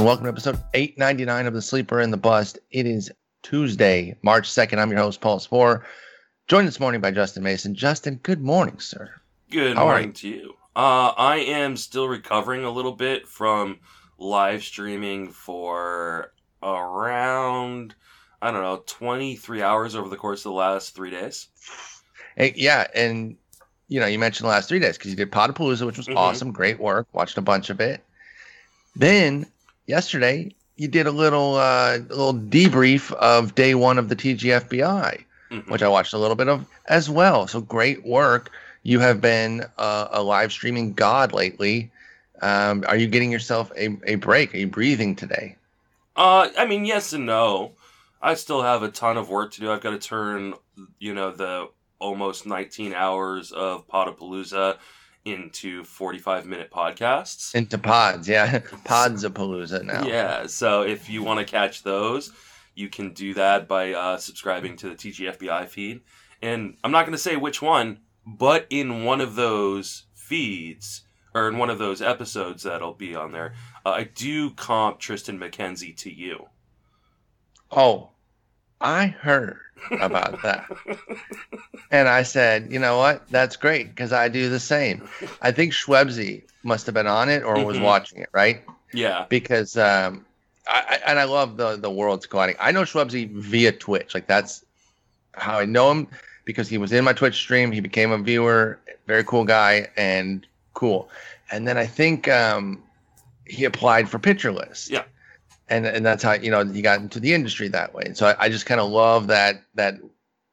And welcome to episode 899 of The Sleeper and the Bust. It is Tuesday, March 2nd. I'm your host, Paul Sporer. Joined this morning by Justin Mason. Justin, good morning, sir. Good How morning to you. Uh, I am still recovering a little bit from live streaming for around, I don't know, 23 hours over the course of the last three days. Hey, yeah, and you know, you mentioned the last three days because you did Podapalooza, which was Mhm. awesome, great work. Watched a bunch of it. Then yesterday, you did a little uh, little debrief of day one of the TGFBI, Mhm. which I watched a little bit of as well. So great work. You have been uh, a live streaming god lately. Um, are you getting yourself a, a break? Are you breathing today? Uh, I mean, yes and no. I still have a ton of work to do. I've got to turn, you know, the almost 19 hours of Podapalooza into 45 minute podcasts. Into pods, yeah. Pods of Palooza now. Yeah, so if you want to catch those, you can do that by uh, subscribing to the TGFBI feed. And I'm not going to say which one, but in one of those feeds, or in one of those episodes that'll be on there, uh, I do comp Triston McKenzie to you. Oh, I heard about that. and I said, you know what? That's great because I do the same. I think Schwebzy must have been on it or was Mhm. watching it, right? Yeah. Because um, I, and I love the the world's colliding. I know Schwebzy via Twitch, like that's how I know him because he was in my Twitch stream. He became a viewer, very cool guy, and cool. And then I think um, he applied for Pitcher List. Yeah. And and that's how you know he got into the industry that way. And so I, I just kind of love that that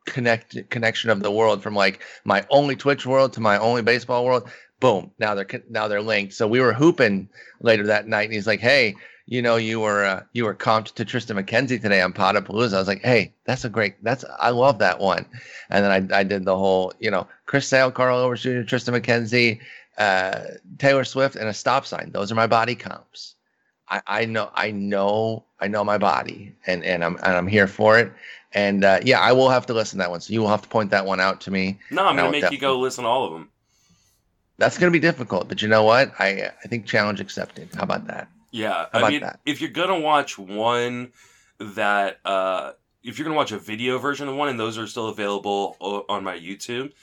connect connection of the world from like my only Twitch world to my only baseball world. Boom! Now they're now they're linked. So we were hooping later that night, and he's like, "Hey, you know, you were uh, you were comped to Triston McKenzie today on Podapalooza." I was like, "Hey, that's a great. That's I love that one." And then I I did the whole, you know, Chris Sale, Carl Overs Jr., Triston McKenzie, uh, Taylor Swift, and a stop sign. Those are my body comps. I, I know I know I know my body, and and I'm and I'm here for it. And uh, yeah, I will have to listen to that one. So you will have to point that one out to me. No, I'm going to make you go listen to all of them. That's going to be difficult, but you know what? I I think challenge accepted. How about that? Yeah, How I about mean, that? if you're gonna watch one that, uh, if you're gonna watch a video version of one, and those are still available on my YouTube,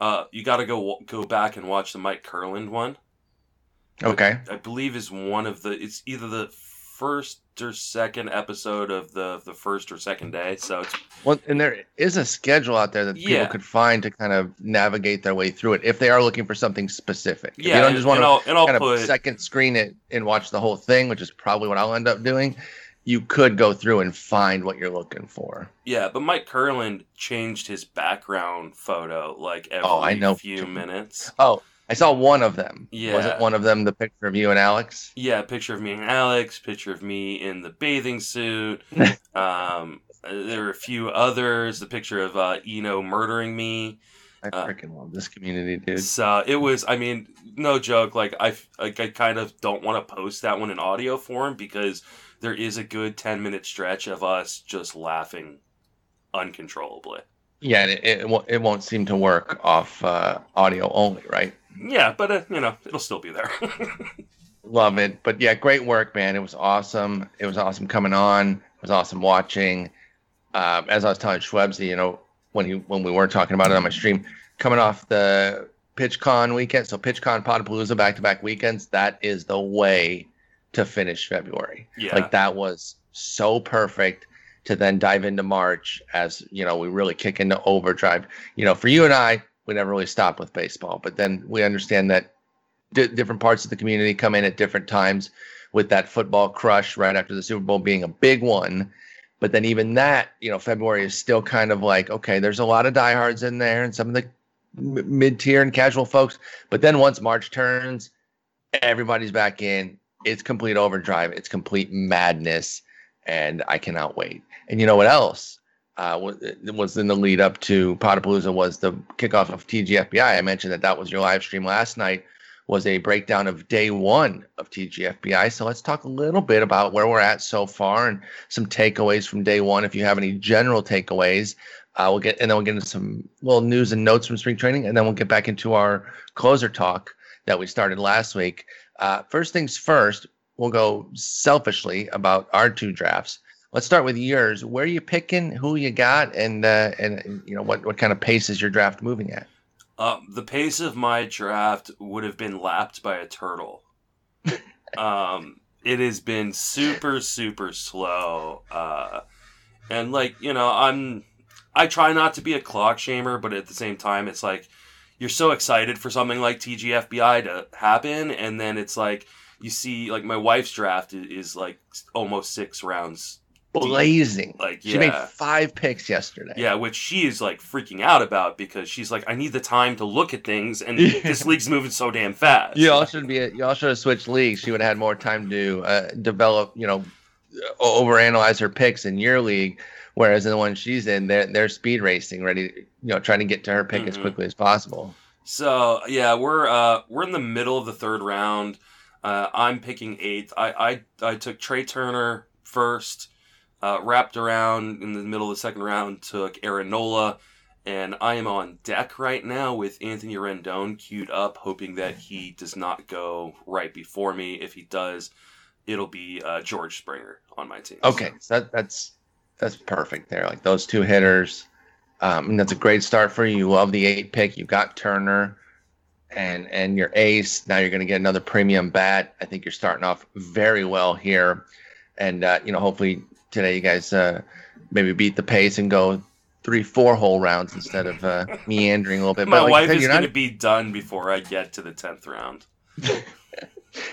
uh, you got to go go back and watch the Mike Kurland one. Okay. I believe is one of the. It's either the first or second episode of the the first or second day. So it's Well, and there is a schedule out there that people could find to kind of navigate their way through it if they are looking for something specific. If yeah, you don't and, just want and to I'll, and I'll kind put of second screen it and watch the whole thing, which is probably what I'll end up doing. You could go through and find what you're looking for. yeah, but Mike Kurland changed his background photo like every Oh, I know. few minutes. Oh, I saw one of them. Yeah. Wasn't one of them the picture of you and Alex? Yeah, picture of me and Alex, picture of me in the bathing suit. um, there were a few others. The picture of uh, Eno murdering me. I Uh, freaking love this community, dude. So it was. I mean, no joke. Like I, like I kind of don't want to post that one in audio form because there is a good ten minute stretch of us just laughing uncontrollably. Yeah, it, it, won't- it won't seem to work off uh, audio only, right? Yeah, but uh, you know, it'll still be there. Love it. But yeah, great work, man. It was awesome. It was awesome coming on. It was awesome watching. Um, as I was telling Schwebzy, you know, when he when we weren't talking about it on my stream, coming off the PitchCon weekend, so PitchCon Podapalooza back to back weekends, that is the way to finish February. yeah, Like that was so perfect to then dive into March as you know we really kick into overdrive. You know, for you and I, we never really stopped with baseball, but then we understand that di- different parts of the community come in at different times with that football crush right after the Super Bowl being a big one. But then even that, you know, February is still kind of like okay, there's a lot of diehards in there and some of the m- mid-tier and casual folks. But then once March turns, everybody's back in. It's complete overdrive. It's complete madness, and I cannot wait. And you know what else? Uh, was, in the lead up to Podapalooza was the kickoff of TGFBI. I mentioned that that was your live stream last night. Was a breakdown of day one of TGFBI. So let's talk a little bit about where we're at so far and some takeaways from day one. If you have any general takeaways, uh, we'll get and then we'll get into some little news and notes from spring training, and then we'll get back into our closer talk that we started last week. Uh, first things first, we'll go selfishly about our two drafts. Let's start with yours. Where are you picking? Who you got? And uh, and you know what what kind of pace is your draft moving at? Uh, the pace of my draft would have been lapped by a turtle. um, it has been super super slow, uh, and like you know, I'm I try not to be a clock shamer, but at the same time, it's like you're so excited for something like TGFBI to happen, and then it's like you see like my wife's draft is, is like almost six rounds blazing. Like she made five picks yesterday. Yeah, which she is like freaking out about because she's like, I need the time to look at things, and this league's moving so damn fast. You all should be. You all should have switched leagues. She would have had more time to uh, develop. You know, overanalyze her picks in your league. Whereas in the one she's in, they're they're speed racing, ready, you know, trying to get to her pick mm-hmm. as quickly as possible. So yeah, we're uh we're in the middle of the third round. Uh, I'm picking eighth. I, I I took Trea Turner first. Uh, wrapped around in the middle of the second round, took Aaron Nola, and I am on deck right now with Anthony Rendon queued up, hoping that he does not go right before me. If he does, it'll be uh, George Springer on my team. Okay, so that, that's that's perfect there. Like those two hitters, um, and that's a great start for you. You love the eight pick. You got Turner, and and your ace. Now you're going to get another premium bat. I think you're starting off very well here, and uh, you know hopefully today you guys uh, maybe beat the pace and go three, four whole rounds instead of uh, meandering a little bit. My but like wife is going to be done before I get to the tenth round.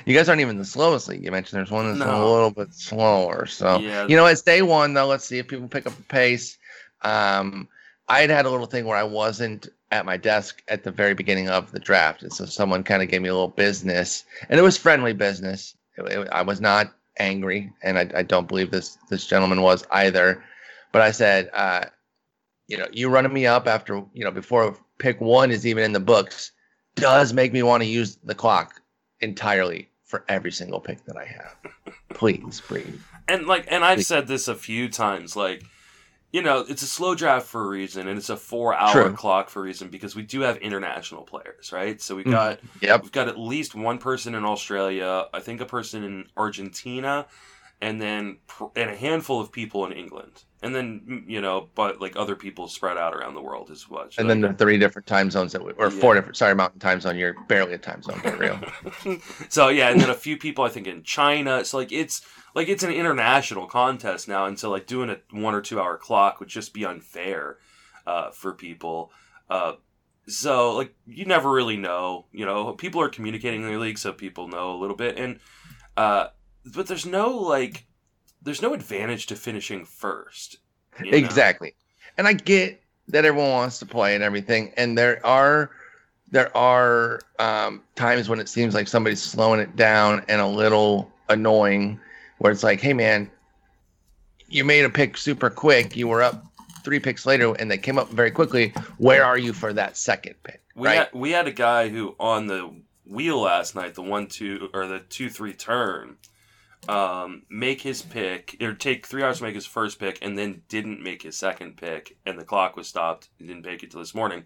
you guys aren't even the slowest league. You mentioned there's one that's no. a little bit slower. So yeah. you know, it's day one though. Let's see if people pick up the pace. Um, I had had a little thing where I wasn't at my desk at the very beginning of the draft, and so someone kind of gave me a little business, and it was friendly business. It, it, I was not angry, and I, I, don't believe this this gentleman was either. But I said, uh, you know, you running me up after you know before pick one is even in the books does make me want to use the clock entirely for every single pick that I have. Please breathe. And like, and I've Please. said this a few times, like you know, it's a slow draft for a reason, and it's a four-hour clock for a reason because we do have international players, right? So we mm-hmm. got, mm, yep. we've got at least one person in Australia, I think a person in Argentina, and then and a handful of people in England, and then you know, but like other people spread out around the world as well. And then the three different time zones that we, or yeah. four different, sorry, mountain time zone. You're barely a time zone, but real. so yeah, and then a few people I think in China. So like it's like it's an international contest now, and so like doing a one or two hour clock would just be unfair uh, for people. Uh, so like you never really know, you know, people are communicating in their league, so people know a little bit, and uh, but there's no like there's no advantage to finishing first. Exactly, know? and I get that everyone wants to play and everything, and there are there are um, times when it seems like somebody's slowing it down and a little annoying where it's like, hey man, you made a pick super quick. You were up three picks later, and they came up very quickly. Where are you for that second pick? We right? had we had a guy who on the wheel last night, the one two or the two three turn, um, make his pick or take three hours to make his first pick, and then didn't make his second pick, and the clock was stopped. He didn't make it till this morning.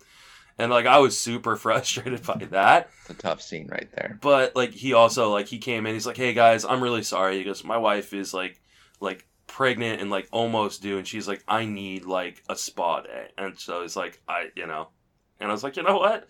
And like I was super frustrated by that. It's a tough scene right there. But like he also like he came in, he's like, Hey guys, I'm really sorry. He goes, My wife is like like pregnant and like almost due and she's like, I need like a spa day. And so it's like I you know and I was like, you know what?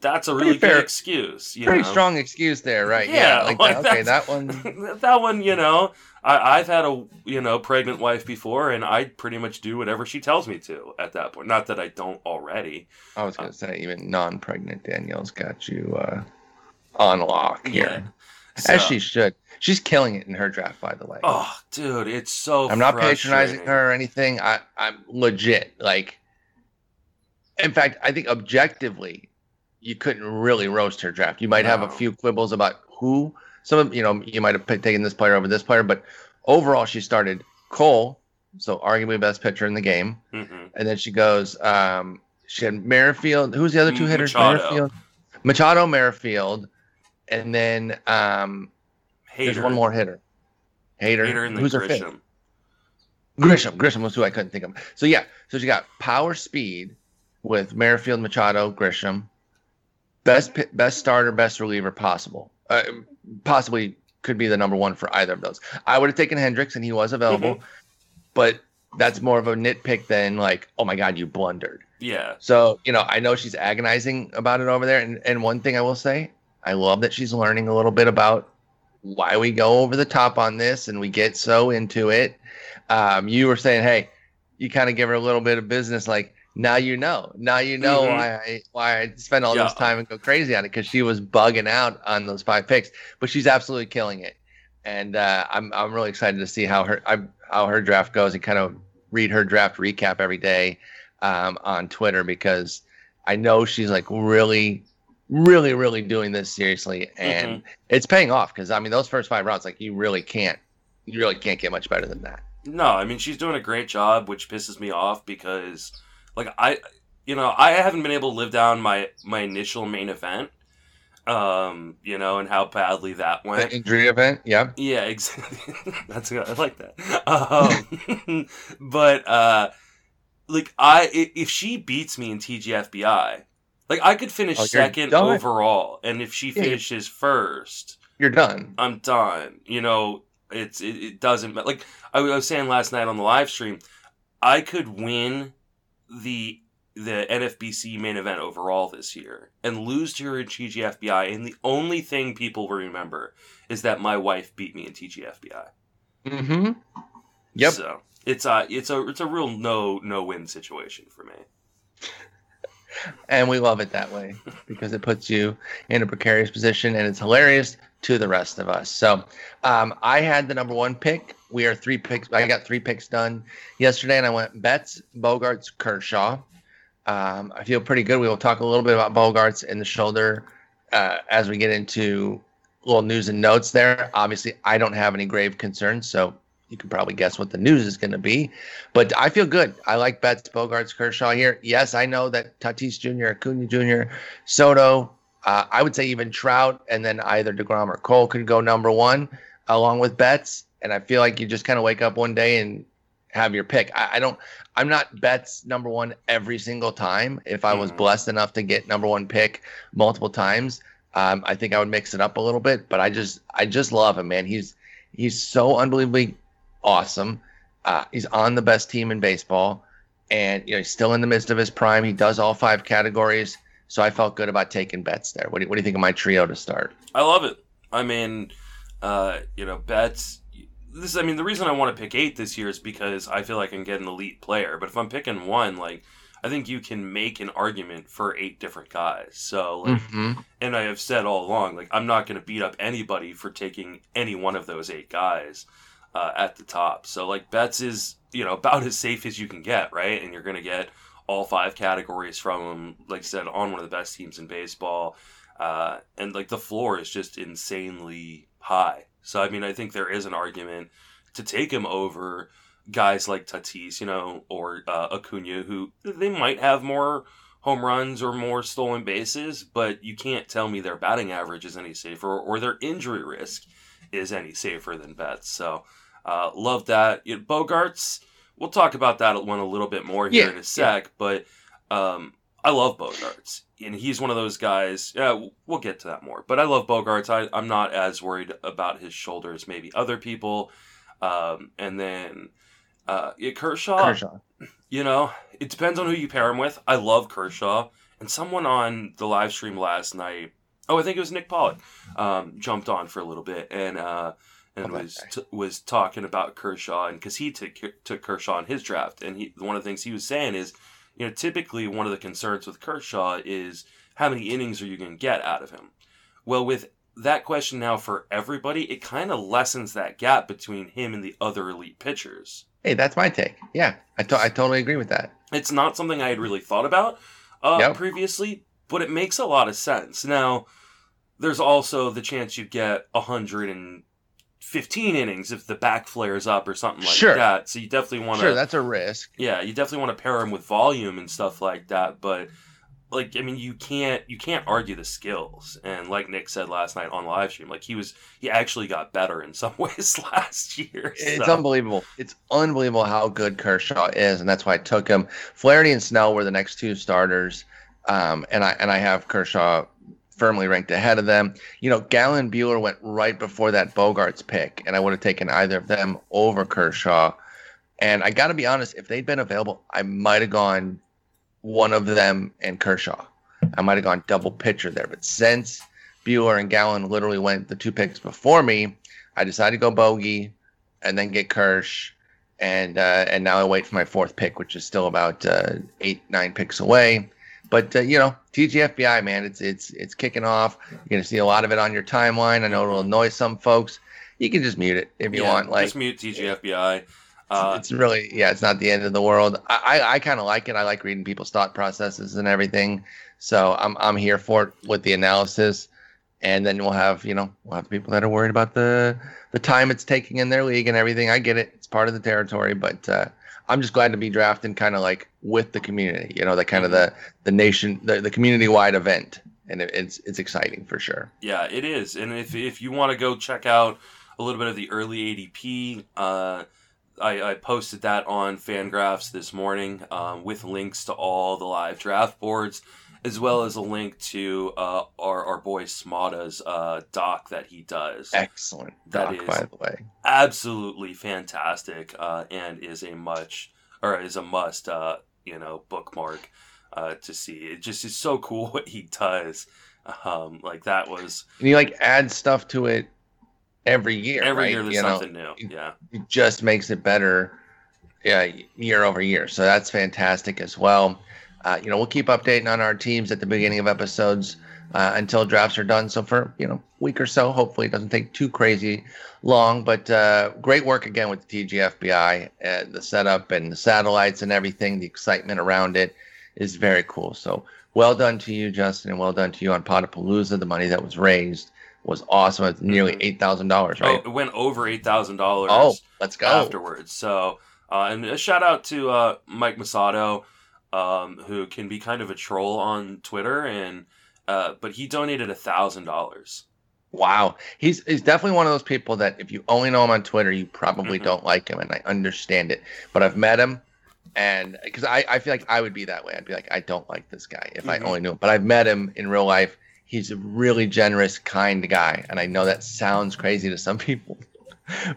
That's a really good excuse. pretty know? strong excuse there, right? Yeah, yeah like, like that, okay, that one. that one, you know, I, have had a you know pregnant wife before, and I pretty much do whatever she tells me to at that point. Not that I don't already. I was gonna uh, say even non-pregnant Danielle's got you uh, on lock here, yeah. so, as she should. She's killing it in her draft, by the way. Oh, dude, it's so. I'm not patronizing her or anything. I I'm legit like. In fact, I think objectively, you couldn't really roast her draft. You might no. have a few quibbles about who some of you know you might have taken this player over this player, but overall she started Cole, so arguably best pitcher in the game, mm-hmm. and then she goes. Um, she had Merrifield. Who's the other two hitters? Machado. Merrifield, Machado, Merrifield, and then um, there's one more hitter. Hater. Hater Who's her fifth? Grisham. Grisham was who I couldn't think of. So yeah, so she got power speed with Merrifield, Machado, Grisham. Best best starter, best reliever possible uh, possibly could be the number one for either of those. I would have taken Hendriks, and he was available, but that's more of a nitpick than like, oh my god, you blundered. Yeah. So you know, I know she's agonizing about it over there, and and one thing I will say, I love that she's learning a little bit about why we go over the top on this and we get so into it. Um, you were saying, hey, you kind of give her a little bit of business, like now you know, now you know Mhm. why I why I spend all Yeah. this time and go crazy on it because she was bugging out on those five picks, but she's absolutely killing it, and uh, I'm I'm really excited to see how her I, how her draft goes and kind of read her draft recap every day um, on Twitter because I know she's like really, really, really doing this seriously, and it's paying off because I mean those first five rounds, like you really can't, you really can't get much better than that. No, I mean she's doing a great job, which pisses me off because, like I, you know, I haven't been able to live down my my initial main event, um, you know, and how badly that The went. injury event, yeah. Yeah, exactly. That's good. I like that. Um, but uh, like I, if she beats me in TGFBI, like I could finish Oh, second overall, and if she Yeah, finishes first, You're done. I'm done. You know, it's it, it doesn't matter. Like I was saying last night on the live stream, I could win the the NFBC main event overall this year and lose to her in TGFBI, and the only thing people will remember is that my wife beat me in TGFBI. Mm-hmm. Yep. So it's a it's a it's a real no no win situation for me. And we love it that way because it puts you in a precarious position and it's hilarious to the rest of us. So um, I had the number one pick. We are three picks. I got three picks done yesterday and I went Betts, Bogaerts, Kershaw. Um, I feel pretty good. We will talk a little bit about Bogaerts and the shoulder uh, as we get into little news and notes there. Obviously, I don't have any grave concerns, so you can probably guess what the news is going to be. But I feel good. I like Betts, Bogaerts, Kershaw here. Yes, I know that Tatis Jr., Acuna Jr., Soto, uh, I would say even Trout, and then either DeGrom or Cole could go number one along with Betts. And I feel like you just kind of wake up one day and have your pick. I, I don't, I'm not Betts number one every single time. If I was Mhm. blessed enough to get number one pick multiple times, um, I think I would mix it up a little bit. But I just, I just love him, man. He's, he's so unbelievably awesome. Uh, he's on the best team in baseball, and you know he's still in the midst of his prime. He does all five categories, so I felt good about taking Betts there. What do you, what do you think of my trio to start? I love it. I mean, uh, you know, Betts. This, I mean, the reason I want to pick eight this year is because I feel like I can get an elite player. But if I'm picking one, like, I think you can make an argument for eight different guys. So, like, Mm-hmm. and I have said all along, like, I'm not going to beat up anybody for taking any one of those eight guys uh, at the top. So, like, Betts is, you know, about as safe as you can get, right? And you're to get all five categories from him, like I said, on one of the best teams in baseball. Uh, and, like, the floor is just insanely high. So, I mean, I think there is an argument to take him over guys like Tatis, you know, or uh, Acuna, who they might have more home runs or more stolen bases, but you can't tell me their batting average is any safer or their injury risk is any safer than Betts. So, uh, love that. You know, Bogaerts, we'll talk about that one a little bit more here Yeah, in a sec, but um, I love Bogaerts. And he's one of those guys. Yeah, we'll get to that more. But I love Bogaerts. I, I'm not as worried about his shoulders, maybe other people. Um, and then uh, yeah, Kershaw, Kershaw. you know, it depends on who you pair him with. I love Kershaw. And someone on the live stream last night, oh, I think it was Nick Pollock, um, jumped on for a little bit and uh, and Oh, was t- was talking about Kershaw and because he took took Kershaw in his draft, and he one of the things he was saying is, you know, typically one of the concerns with Kershaw is how many innings are you going to get out of him. Well, with that question now for everybody, it kind of lessens that gap between him and the other elite pitchers. Hey, that's my take. Yeah, I to- I totally agree with that. It's not something I had really thought about uh, previously, but it makes a lot of sense. Now, there's also the chance you get 115 innings if the back flares up or something like Sure. that. So you definitely want to, Sure, that's a risk. yeah, you definitely want to pair him with volume and stuff like that. But like, I mean, you can't you can't argue the skills. And like Nick said last night on live stream, like he was he actually got better in some ways last year. It's unbelievable. It's unbelievable how good Kershaw is, and that's why I took him. Flaherty and Snell were the next two starters, um, and I and I have Kershaw firmly ranked ahead of them. You know, Gallen Buehler went right before that Bogaerts pick, and I would have taken either of them over Kershaw. And I got to be honest, if they'd been available, I might have gone one of them and Kershaw. I might have gone double pitcher there. But since Buehler and Gallen literally went the two picks before me, I decided to go bogey and then get Kersh. And uh, and now I wait for my fourth pick, which is still about uh, eight nine picks away. But uh, you know, TGFBI man, it's it's it's kicking off. You're gonna see a lot of it on your timeline. I know it'll annoy some folks. You can just mute it if you Yeah, want. Like just mute TGFBI. Uh, it's really yeah, it's not the end of the world. I I, I kind of like it. I like reading people's thought processes and everything. So I'm I'm here for it with the analysis, and then we'll have you know we'll have people that are worried about the the time it's taking in their league and everything. I get it. It's part of the territory, but uh, I'm just glad to be drafting kind of like with the community. You know, the kind of the the nation the, the community wide event, and it, it's it's exciting for sure. Yeah, it is. And if if you want to go check out a little bit of the early ADP, uh, I, I posted that on Fangraphs this morning um, with links to all the live draft boards, as well as a link to uh, our our boy Smada's uh, doc that he does. Excellent, That Doc, is- by the way. Absolutely fantastic, uh, and is a much or is a must, uh, you know, bookmark uh, to see. It just is so cool what he does. Um, like that was And you like add stuff to it every year. Every right? year there's You know, something new. Yeah. it just makes it better yeah, year over year. So that's fantastic as well. Uh, you know, we'll keep updating on our teams at the beginning of episodes uh, until drafts are done. So for you know, week or so, hopefully it doesn't take too crazy long. But uh, great work again with the TGFBI, uh, the setup and the satellites and everything. The excitement around it is very cool. So well done to you, Justin, and well done to you on Podapalooza. The money that was raised was awesome. It's nearly Mhm. eight thousand dollars, right? Oh, it went over eight thousand dollars. Oh, let's go. afterwards. So, uh, and a shout out to uh, Mike Masato, um, who can be kind of a troll on Twitter, and uh, but he donated a thousand dollars. Wow, he's he's definitely one of those people that if you only know him on Twitter, you probably Mhm. don't like him, and I understand it. But I've met him, and because I, I feel like I would be that way, I'd be like, I don't like this guy if Mhm. I only knew him. But I've met him in real life. He's a really generous, kind guy, and I know that sounds crazy to some people,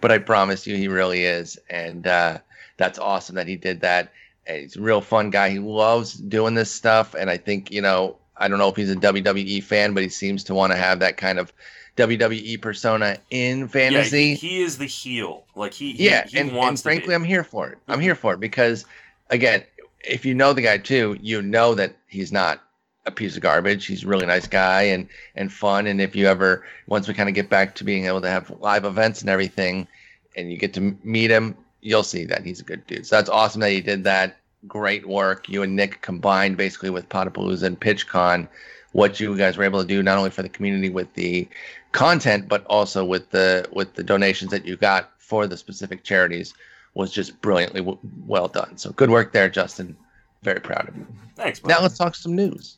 but I promise you, he really is, and uh, that's awesome that he did that. He's a real fun guy. He loves doing this stuff, and I think you know, I don't know if he's a WWE fan, but he seems to want to have that kind of WWE persona in fantasy. Yeah, he, is the heel. Like he, he Yeah, he and, and frankly. I'm here for it. I'm mm-hmm. here for it because, again, if you know the guy too, you know that he's not a piece of garbage. He's a really nice guy and and fun. And if you ever, once we kind of get back to being able to have live events and everything, and you get to meet him, you'll see that he's a good dude. So that's awesome that he did that. Great work. You and Nick combined basically with Podapalooza and PitchCon, what you guys were able to do not only for the community with the content, but also with the with the donations that you got for the specific charities was just brilliantly w- well done. So good work there, Justin. Very proud of you. Thanks. Now let's talk some news.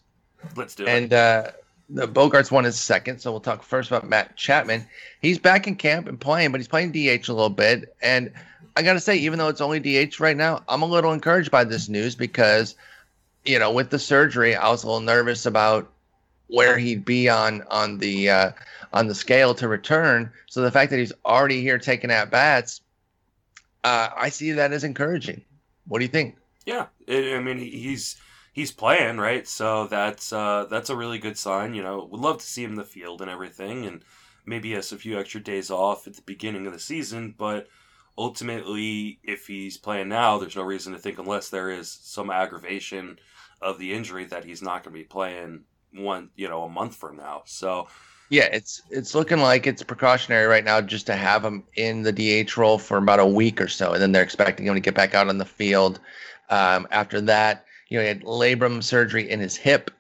Let's do it. And uh, the Bogaerts one is second, so we'll talk first about Matt Chapman. He's back in camp and playing, but he's playing DH a little bit. And I got to say, even though it's only DH right now, I'm a little encouraged by this news because, you know, with the surgery, I was a little nervous about where he'd be on on the uh, on the scale to return. So the fact that he's already here taking at bats, uh, I see that as encouraging. What do you think? Yeah, it, I mean he's he's playing right, so that's uh, that's a really good sign. You know, would love to see him in the field and everything, and maybe has a few extra days off at the beginning of the season. But ultimately, if he's playing now, there's no reason to think unless there is some aggravation of the injury that he's not going to be playing one you know a month from now. So Yeah, it's it's looking like it's precautionary right now just to have him in the DH role for about a week or so, and then they're expecting him to get back out on the field. Um, after that, you know, he had labrum surgery in his hip,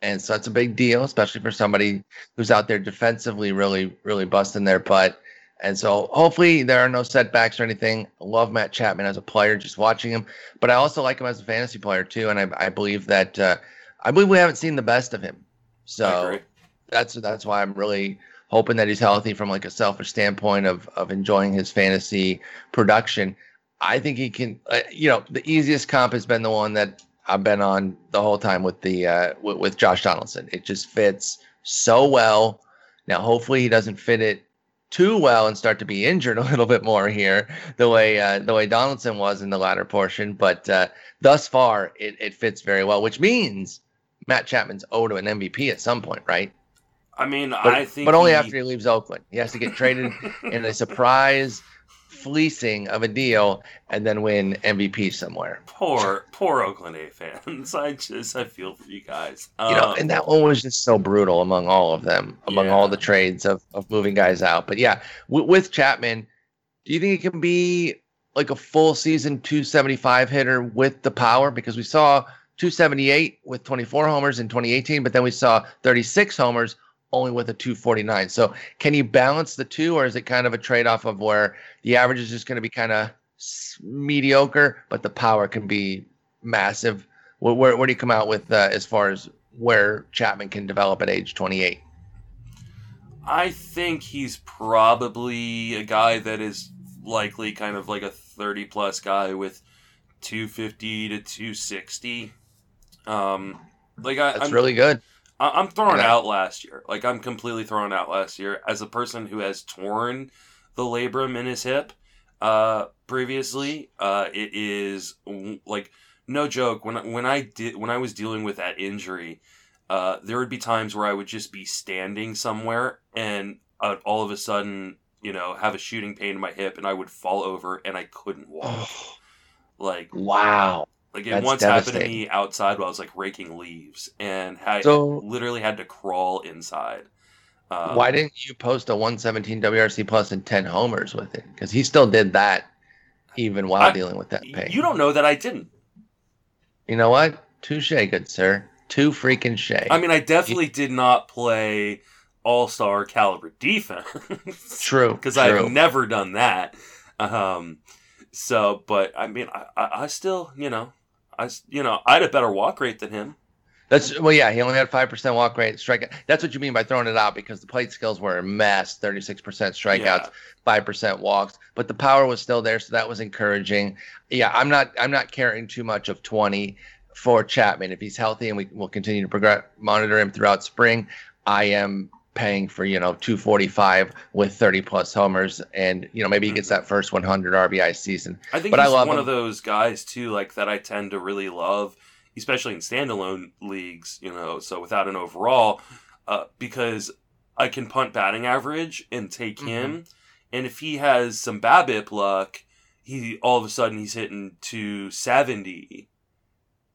and so that's a big deal, especially for somebody who's out there defensively, really, really busting their butt. And so hopefully there are no setbacks or anything. I love Matt Chapman as a player, just watching him, but I also like him as a fantasy player too, and I, I believe that uh, I believe we haven't seen the best of him. So that's that's why I'm really hoping that he's healthy from like a selfish standpoint of of enjoying his fantasy production. I think he can. Uh, you know, the easiest comp has been the one that I've been on the whole time with the uh, with, with Josh Donaldson. It just fits so well. Now, hopefully, he doesn't fit it too well and start to be injured a little bit more here, the way uh, the way Donaldson was in the latter portion. But uh, thus far, it, it fits very well, which means Matt Chapman's owed to an MVP at some point, right? I mean, But, I think, but only he- after he leaves Oakland. He has to get traded in a surprise fleecing of a deal and then win MVP somewhere. poor, poor Oakland A fans. I just, I feel for you guys. You know, Um, and that one was just so brutal among all of them, among Yeah. all the trades of, of moving guys out. But yeah, w- with Chapman, do you think it can be like a full season 275 hitter with the power? Because we saw 278 with 24 homers in 2018, but then we saw 36 homers only with a 249. So can you balance the two, or is it kind of a trade off of where the average is just going to be kind of mediocre, but the power can be massive? Where, where, where do you come out with uh, as far as where Chapman can develop at age 28? I think he's probably a guy that is likely kind of like a 30 plus guy with 250 to 260. Um, like I, That's I'm, really good. I- I'm thrown Yeah. out last year. Like I'm completely thrown out last year as a person who has torn the labrum in his hip uh, previously. Uh, it is like no joke when I- when I did when I was dealing with that injury. Uh, there would be times where I would just be standing somewhere and I'd all of a sudden, you know, have a shooting pain in my hip and I would fall over and I couldn't walk. Like wow. Like it That's once happened to me outside while I was like raking leaves and had So- literally had to crawl inside. Um, Why didn't you post a 117 WRC plus and 10 homers with it? Because he still did that even while I- dealing with that pain. You don't know that I didn't. You know what? Touche, good sir. Too freaking shay. I mean, I definitely did not play all star caliber defense. True. Because. I've never done that. Um, so, but I mean, I, I, I still, you know, I, you know, I had a better walk rate than him. That's well, yeah. He only had five percent walk rate, strikeout. That's what you mean by throwing it out because the plate skills were a mess. Thirty six percent strikeouts, Yeah. five percent walks, but the power was still there, so that was encouraging. Yeah, I'm not. I'm not caring too much of twenty for Chapman if he's healthy, and we will continue to progress, monitor him throughout spring. I am paying for you know 245 with 30 plus homers, and you know maybe he gets that first 100 RBI season. I think But I he's love one him. of those guys too, like that I tend to really love, especially in standalone leagues. You know, so without an overall, uh, because I can punt batting average and take him, and if he has some BABIP luck, he all of a sudden he's hitting to seventy,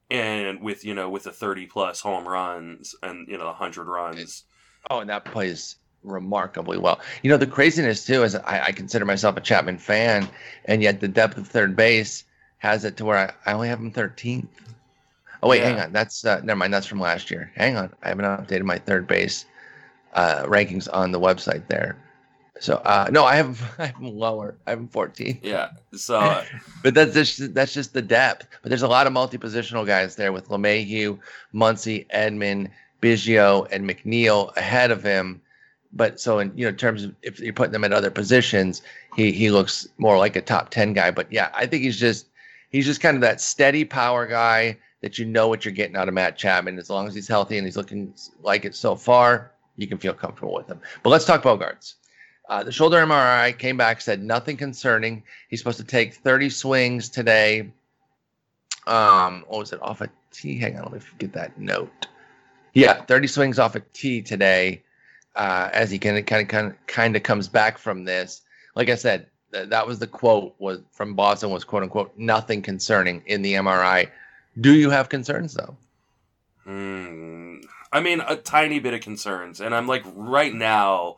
and with you know with the thirty plus home runs and you know hundred runs. Oh, and that plays remarkably well. You know, the craziness too is I, I consider myself a Chapman fan, and yet the depth of third base has it to where I, I only have him 13th. Oh wait, Yeah. hang on. That's uh, never mind. That's from last year. Hang on, I haven't updated my third base uh, rankings on the website there. So uh, no, I have I have lower. I have him 14. Yeah, so But that's just that's just the depth. But there's a lot of multi-positional guys there with LeMahieu, Muncy, Edman, Biggio, and McNeil ahead of him. But so in you know terms of if you're putting them at other positions, he he looks more like a top ten guy. But yeah, I think he's just he's just kind of that steady power guy that you know what you're getting out of Matt Chapman. As long as he's healthy and he's looking like it so far, you can feel comfortable with him. But let's talk Bogaerts. Uh, the shoulder MRI came back, said nothing concerning. He's supposed to take 30 swings today. Um, what was it off a tee? Hang on, let me get that note. Yeah, 30 swings off a tee today. Uh, as he kind of kind of kind of kind of comes back from this. Like I said, th- that was the quote was from Boston was quote unquote nothing concerning in the MRI. Do you have concerns though? Hmm. I mean, a tiny bit of concerns, and I'm like right now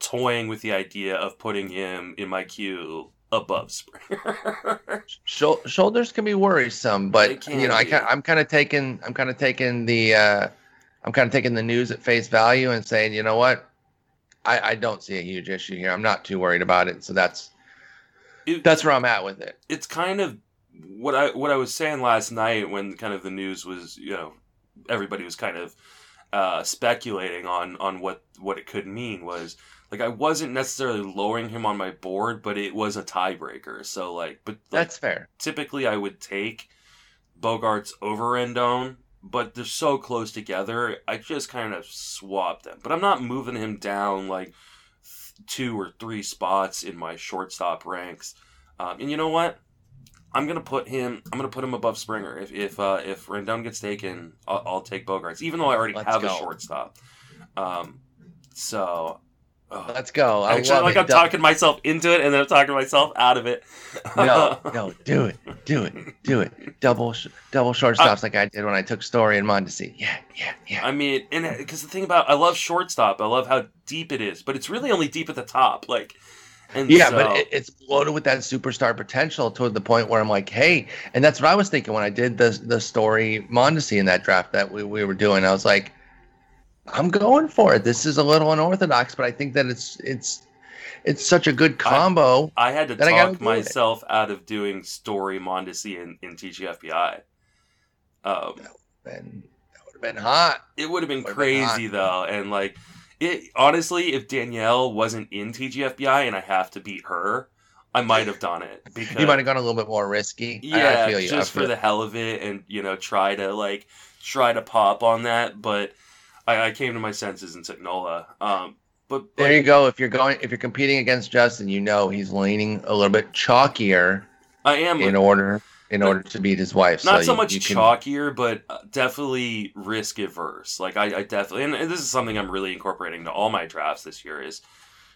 toying with the idea of putting him in my queue above Springer. Shou- shoulders can be worrisome, but you know, I be. can, I'm kind of taking I'm kind of taking the uh, I'm kind of taking the news at face value and saying, you know what, I, I don't see a huge issue here. I'm not too worried about it, so that's It- that's where I'm at with it. it's kind of what I what I was saying last night when kind of the news was you know everybody was kind of uh, speculating on on what what it could mean was like I wasn't necessarily lowering him on my board, but it was a tiebreaker. So like, but like, That's fair. typically I would take Bogaerts over Rendon but they're so close together. I just kind of swapped them, but I'm not moving him down like two or three spots in my shortstop ranks. Um, and you know what? I'm gonna put him. I'm gonna put him above Springer. If if uh, if Rendon gets taken, I'll, I'll, take Bogaerts, even though I already Let's have go. a shortstop. Um, so Oh, Let's go. I Actually, like it. I'm talking myself into it, and then I'm talking myself out of it. no, no, do it, do it, do it. Double, double shortstops, uh, like I did when I took Story and Mondesi. Yeah, yeah, yeah. I mean, and because uh, the thing about I love shortstop, I love how deep it is, but it's really only deep at the top. Like, yeah, so... but it, it's loaded with that superstar potential to the point where I'm like, hey, and that's what I was thinking when I did the the Story Mondesi in that draft that we, we were doing. I was like I'm going for it. This is a little unorthodox, but I think that it's it's it's such a good combo. I, I had to talk myself out of doing Story Mondesi in, in TGFBI. Um, that would have been, been hot. It would have been crazy been though, and like it honestly, if Danielle wasn't in TGFBI and I have to beat her, I might have done it because you might have gone a little bit more risky. Yeah, just for the hell of it, and you know, try to like try to pop on that, but I, I came to my senses and took Nola. Um, but, there you go. If you're going, if you're competing against Justin, you know he's leaning a little bit chalkier. I am in order in order to beat his wife. Not so, so you, much you can... chalkier, but uh, definitely risk averse. Like I, I definitely, and this is something I'm really incorporating to all my drafts this year. Is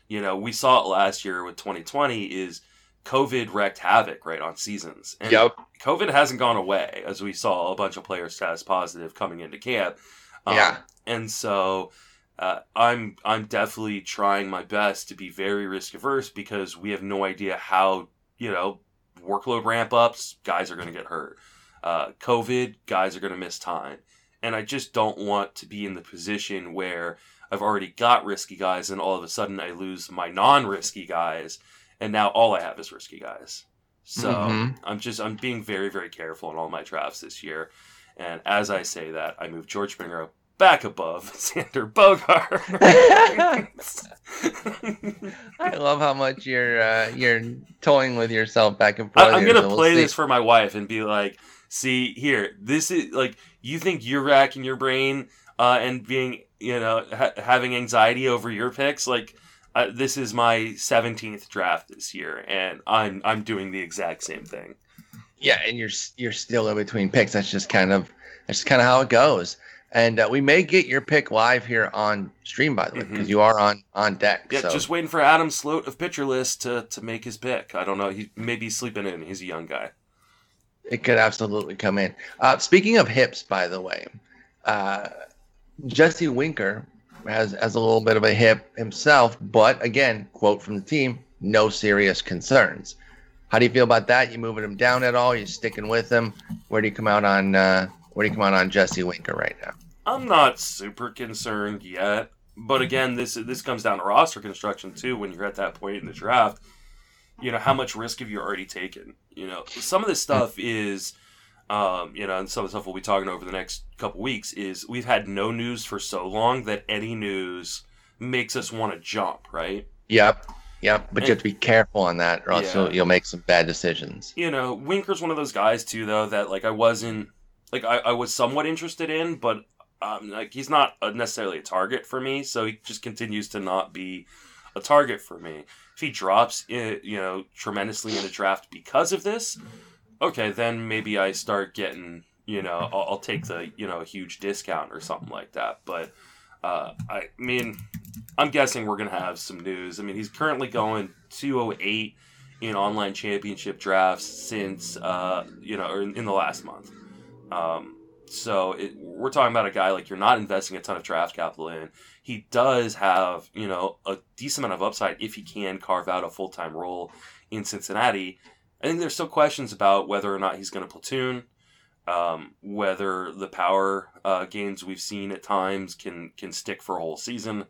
you know we saw it last year with 2020 is COVID wrecked havoc right on seasons. And yep. COVID hasn't gone away as we saw a bunch of players test positive coming into camp. Um, yeah and so uh, I'm I'm definitely trying my best to be very risk averse because we have no idea how you know workload ramp ups, guys are going to get hurt. Uh, COVID, guys are going to miss time, and I just don't want to be in the position where I've already got risky guys, and all of a sudden I lose my non-risky guys, and now all I have is risky guys. So mm-hmm. I'm just I'm being very very careful in all my drafts this year. And as I say that, I move George Springer back above Xander Bogart. I love how much you're uh, you're toying with yourself back and forth. I, am gonna so play we'll this for my wife and be like, "See here, this is like you think you're racking your brain uh, and being you know ha- having anxiety over your picks. Like uh, this is my 17th draft this year, and I'm I'm doing the exact same thing." Yeah, and you're you're still in between picks. That's just kind of that's kind of how it goes. And uh, we may get your pick live here on stream, by the way, because mm-hmm. you are on on deck. Yeah, so. just waiting for Adam Sloat of Pitcher List to to make his pick. I don't know. He maybe he's sleeping in. He's a young guy. It could absolutely come in. Uh, speaking of hips, by the way, uh, Jesse Winker has has a little bit of a hip himself, but again, quote from the team: no serious concerns. How do you feel about that? You moving him down at all? You sticking with him? Where do you come out on uh, where do you come out on Jesse Winker right now? I'm not super concerned yet, but again, this this comes down to roster construction too. When you're at that point in the draft, you know how much risk have you already taken? You know, some of this stuff is, um, you know, and some of the stuff we'll be talking over the next couple weeks is we've had no news for so long that any news makes us want to jump, right? Yep. Yep, but and, you have to be careful on that, or else yeah. you'll, you'll make some bad decisions. You know, Winker's one of those guys too, though, that like I wasn't like I, I was somewhat interested in, but um, like he's not necessarily a target for me, so he just continues to not be a target for me. If he drops, in, you know, tremendously in a draft because of this, okay, then maybe I start getting, you know, I'll, I'll take the, you know, a huge discount or something like that. But uh, I mean, I'm guessing we're gonna have some news. I mean, he's currently going 208 in online championship drafts since, uh, you know, in, in the last month. Um, so it, we're talking about a guy like you're not investing a ton of draft capital in. He does have you know a decent amount of upside if he can carve out a full time role in Cincinnati. I think there's still questions about whether or not he's going to platoon, um, whether the power uh, gains we've seen at times can can stick for a whole season.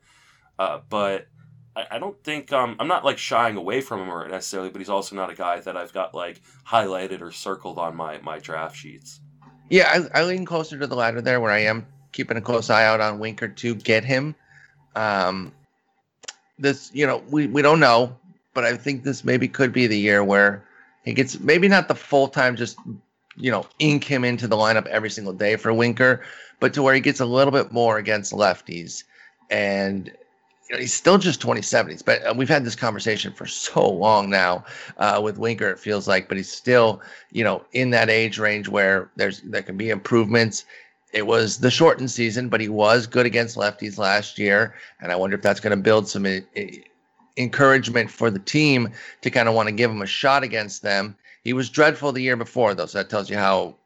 Uh, but I, I don't think um, I'm not like shying away from him or necessarily, but he's also not a guy that I've got like highlighted or circled on my my draft sheets. Yeah, I, I lean closer to the latter there, where I am keeping a close eye out on Winker to get him. Um, this, you know, we, we don't know, but I think this maybe could be the year where he gets maybe not the full time just you know, ink him into the lineup every single day for Winker, but to where he gets a little bit more against lefties. And you know, he's still just 27. He's but uh, we've had this conversation for so long now uh, with Winker. It feels like, but he's still, you know, in that age range where there's there can be improvements. It was the shortened season, but he was good against lefties last year, and I wonder if that's going to build some uh, encouragement for the team to kind of want to give him a shot against them. He was dreadful the year before, though, so that tells you how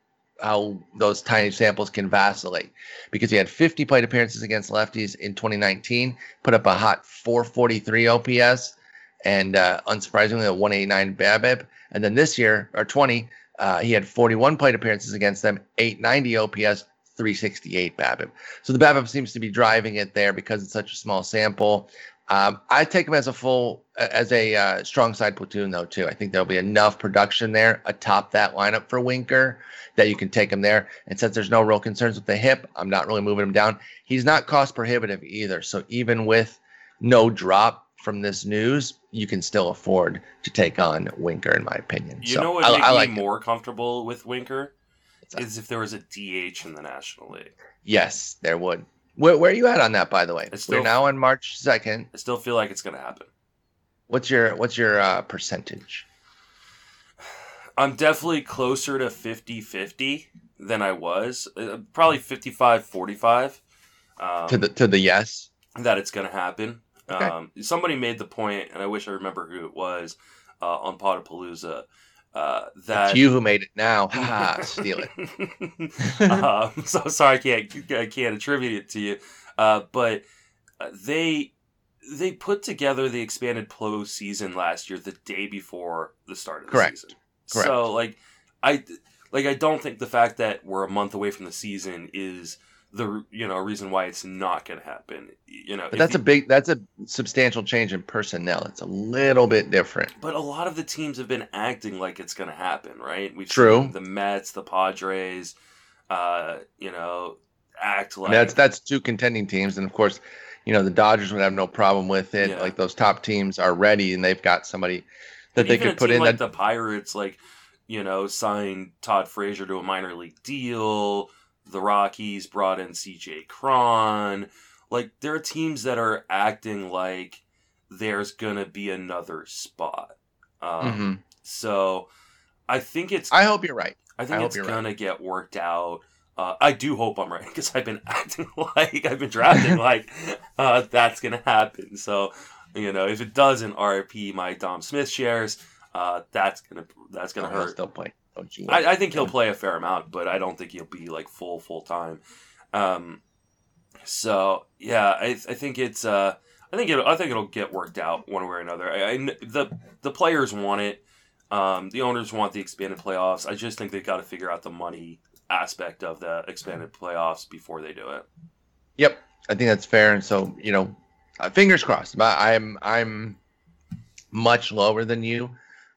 how those tiny samples can vacillate because he had 50 plate appearances against lefties in 2019, put up a hot 443 OPS, and uh, unsurprisingly a 189 BABIP. And then this year or 20, uh, he had 41 plate appearances against them, 890 OPS, 368 BABIP. So the BABIP seems to be driving it there because it's such a small sample. Um, I take him as a full, as a uh, strong side platoon though too. I think there'll be enough production there atop that lineup for Winker that you can take him there. And since there's no real concerns with the hip, I'm not really moving him down. He's not cost prohibitive either. So even with no drop from this news, you can still afford to take on Winker, in my opinion. You so know what I, makes I like him. more comfortable with Winker is if there was a DH in the National League. Yes, there would. Where, where are you at on that, by the way? Still- We're now on March second. I still feel like it's going to happen. What's your what's your uh, percentage? I'm definitely closer to 50 50 than I was. Uh, probably 55 45. Um, to the to the yes. that it's going to happen. Okay. Um, somebody made the point, and I wish I remember who it was uh, on Podapalooza. Uh, that It's you who made it now. Ha ha, steal it. um, so sorry, I can't I can't attribute it to you. Uh, but uh, they they put together the expanded Plo season last year, the day before the start of the Correct. season. Correct. So like I like I don't think the fact that we're a month away from the season is the you know reason why it's not going to happen. You know, But that's a big that's a substantial change in personnel. It's a little bit different. But a lot of the teams have been acting like it's going to happen, right? We've True. the Mets, the Padres, uh, you know, act like that's that's two contending teams, and of course, you know the Dodgers would have no problem with it. Yeah. Like those top teams are ready, and they've got somebody that And they could put in. like that the Pirates, like you know, signed Todd Frazier to a minor league deal. The Rockies brought in C.J. Cron. Like there are teams that are acting like there's gonna be another spot. Um, Mhm. So I think it's I hope you're right. I think I it's you're right. gonna get worked out. Uh, I do hope I'm right because I've been acting like I've been drafting like uh, that's gonna happen. So you know, if it doesn't RP my Dom Smith shares, uh, that's gonna that's gonna Oh, hurt. still play. Don't you? I, I think he'll play a fair amount, but I don't think he'll be like full full time. Um, so yeah, I, I think it's uh, I think it I think it'll get worked out one way or another. I, I the the players want it. Um, the owners want the expanded playoffs. I just think they've got to figure out the money aspect of the expanded playoffs before they do it. Yep, I think that's fair. And so you know, uh, fingers crossed. But I'm I'm much lower than you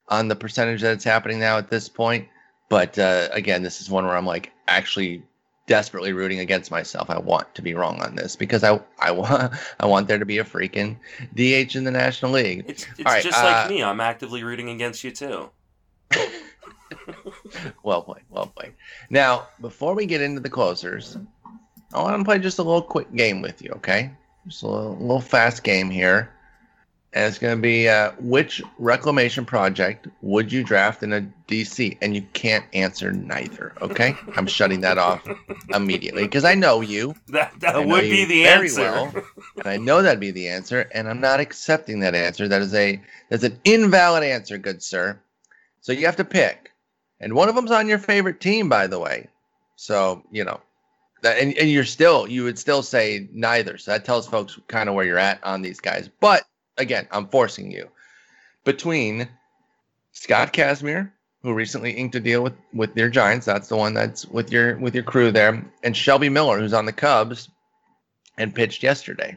on the percentage that it's happening now at this point. But uh, again, this is one where I'm like actually desperately rooting against myself. I want to be wrong on this because I I want I want there to be a freaking DH in the National League. It's it's right, just uh, like me. I'm actively rooting against you too. well played, well played. Now, before we get into the closers, I want to play just a little quick game with you, okay? Just a little, little fast game here. And it's going to be uh, which reclamation project would you draft in a DC? And you can't answer neither, okay? I'm shutting that off immediately because I know you. That that would be the answer. well. And I know that'd be the answer, and I'm not accepting that answer. That is a that's an invalid answer, good sir. So you have to pick, and one of them's on your favorite team, by the way. So you know that, and, and you're still you would still say neither. So that tells folks kind of where you're at on these guys. But again, I'm forcing you between Scott Kazmir, who recently inked a deal with with your Giants. That's the one that's with your with your crew there, and Shelby Miller, who's on the Cubs and pitched yesterday.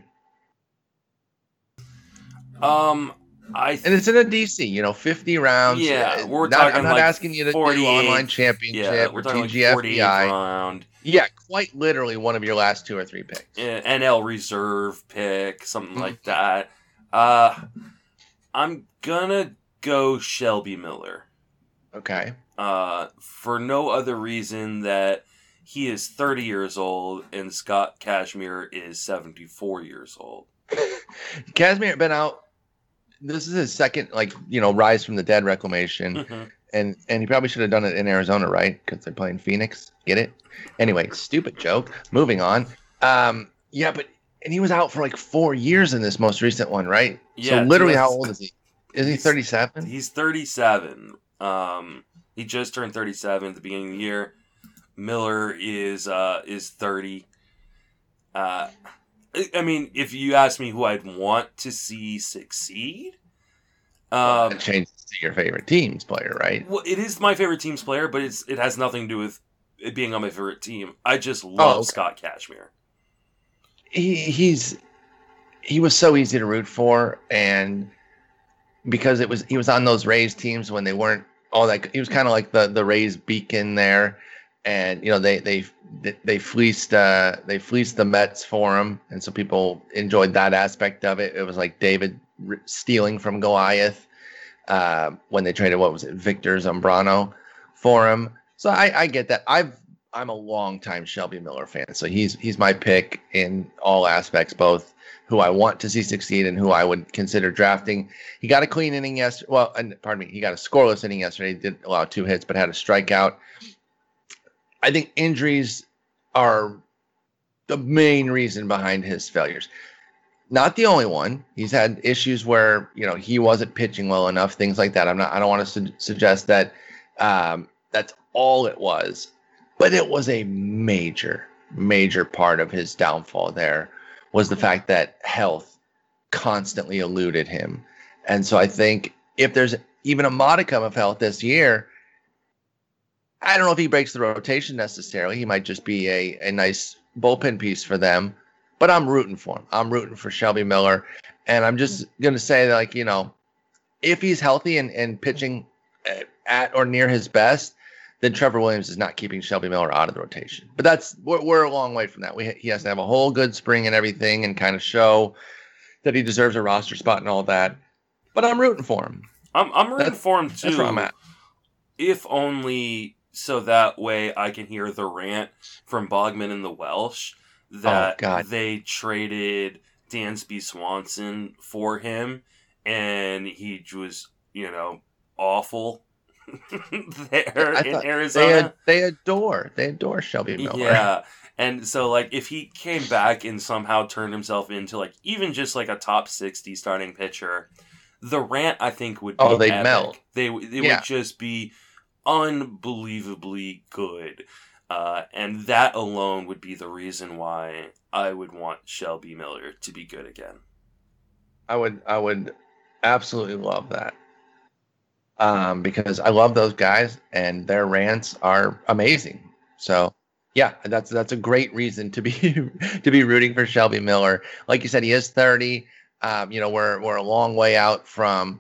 Um, I And it's in a DC, you know, 50 rounds. Yeah, Uh, we're not, talking I'm not like asking you to do online championship yeah, or we're talking like TGFBI. 48th round. yeah, quite literally one of your last two or three picks. uh, NL reserve pick, something like that. Uh, I'm gonna go Shelby Miller. Okay. uh, for no other reason that he is 30 years old and Scott Kazmir is 74 years old. Kazmir been out. This is his second, like you know, rise from the dead reclamation, Mhm. and and he probably should have done it in Arizona, right? Because they're playing Phoenix. Get it? Anyway, stupid joke. Moving on. Um, yeah, but and he was out for like four years in this most recent one, right? Yeah, So literally, how old is he? Is he thirty-seven? He's 37. Um, he just turned 37 at the beginning of the year. Miller is uh, is 30. Uh, I- mean, if you ask me who I'd want to see succeed, um, That changes to your favorite team's player, right? well, it is my favorite team's player, but it's it has nothing to do with it being on my favorite team. I just love okay. Scott Kazmir. He he's he was so easy to root for and because it was he was on those Rays teams when they weren't all that he was kind of like the the Rays beacon there. And you know they they they fleeced uh they fleeced the Mets for him. And so people enjoyed that aspect of it. It was like David stealing from Goliath uh when they traded what was it Victor Zambrano for him. So I I get that. I've I'm a long time Shelby Miller fan, so he's he's my pick in all aspects, both who I want to see succeed and who I would consider drafting. He got a clean inning yesterday. Well, and pardon me, he got a scoreless inning yesterday. He did allow two hits, but had a strikeout. I think injuries are the main reason behind his failures. Not the only one. He's had issues where you know he wasn't pitching well enough, things like that. I'm not. I don't want to su- suggest that um, that's all it was but it was a major major part of his downfall there was the fact that health constantly eluded him. And so i think if there's even a modicum of health this year i don't know if he breaks the rotation necessarily. He might just be a, a nice bullpen piece for them but i'm rooting for him. I'm rooting for shelby miller. And i'm just going to say that like you know if he's healthy and, and pitching uh, at or near his best then Trevor Williams is not keeping Shelby Miller out of the rotation. But that's we're, we're a long way from that. We he has to have a whole good spring and everything, and kind of show that he deserves a roster spot and all that. But I'm rooting for him. I'm I'm rooting That's- for him too. That's where I'm at. if only so that way I can hear the rant from Bogman and the Welsh oh, that Oh, they traded Dansby Swanson for him and he was, you know, awful there I in Arizona. They they adore they adore Shelby Miller. Yeah. And so like if he came back and somehow turned himself into like even just like a top 60 starting pitcher, the rant I think would be Oh, they'd melt. They it Yeah. would just be unbelievably good. Uh, and that alone would be the reason why I would want Shelby Miller to be good again. I would I would absolutely love that. Um, because I love those guys and their rants are amazing. So yeah, that's that's a great reason to be to be rooting for Shelby Miller. Like you said, he is 30. Um, you know, we're we're a long way out from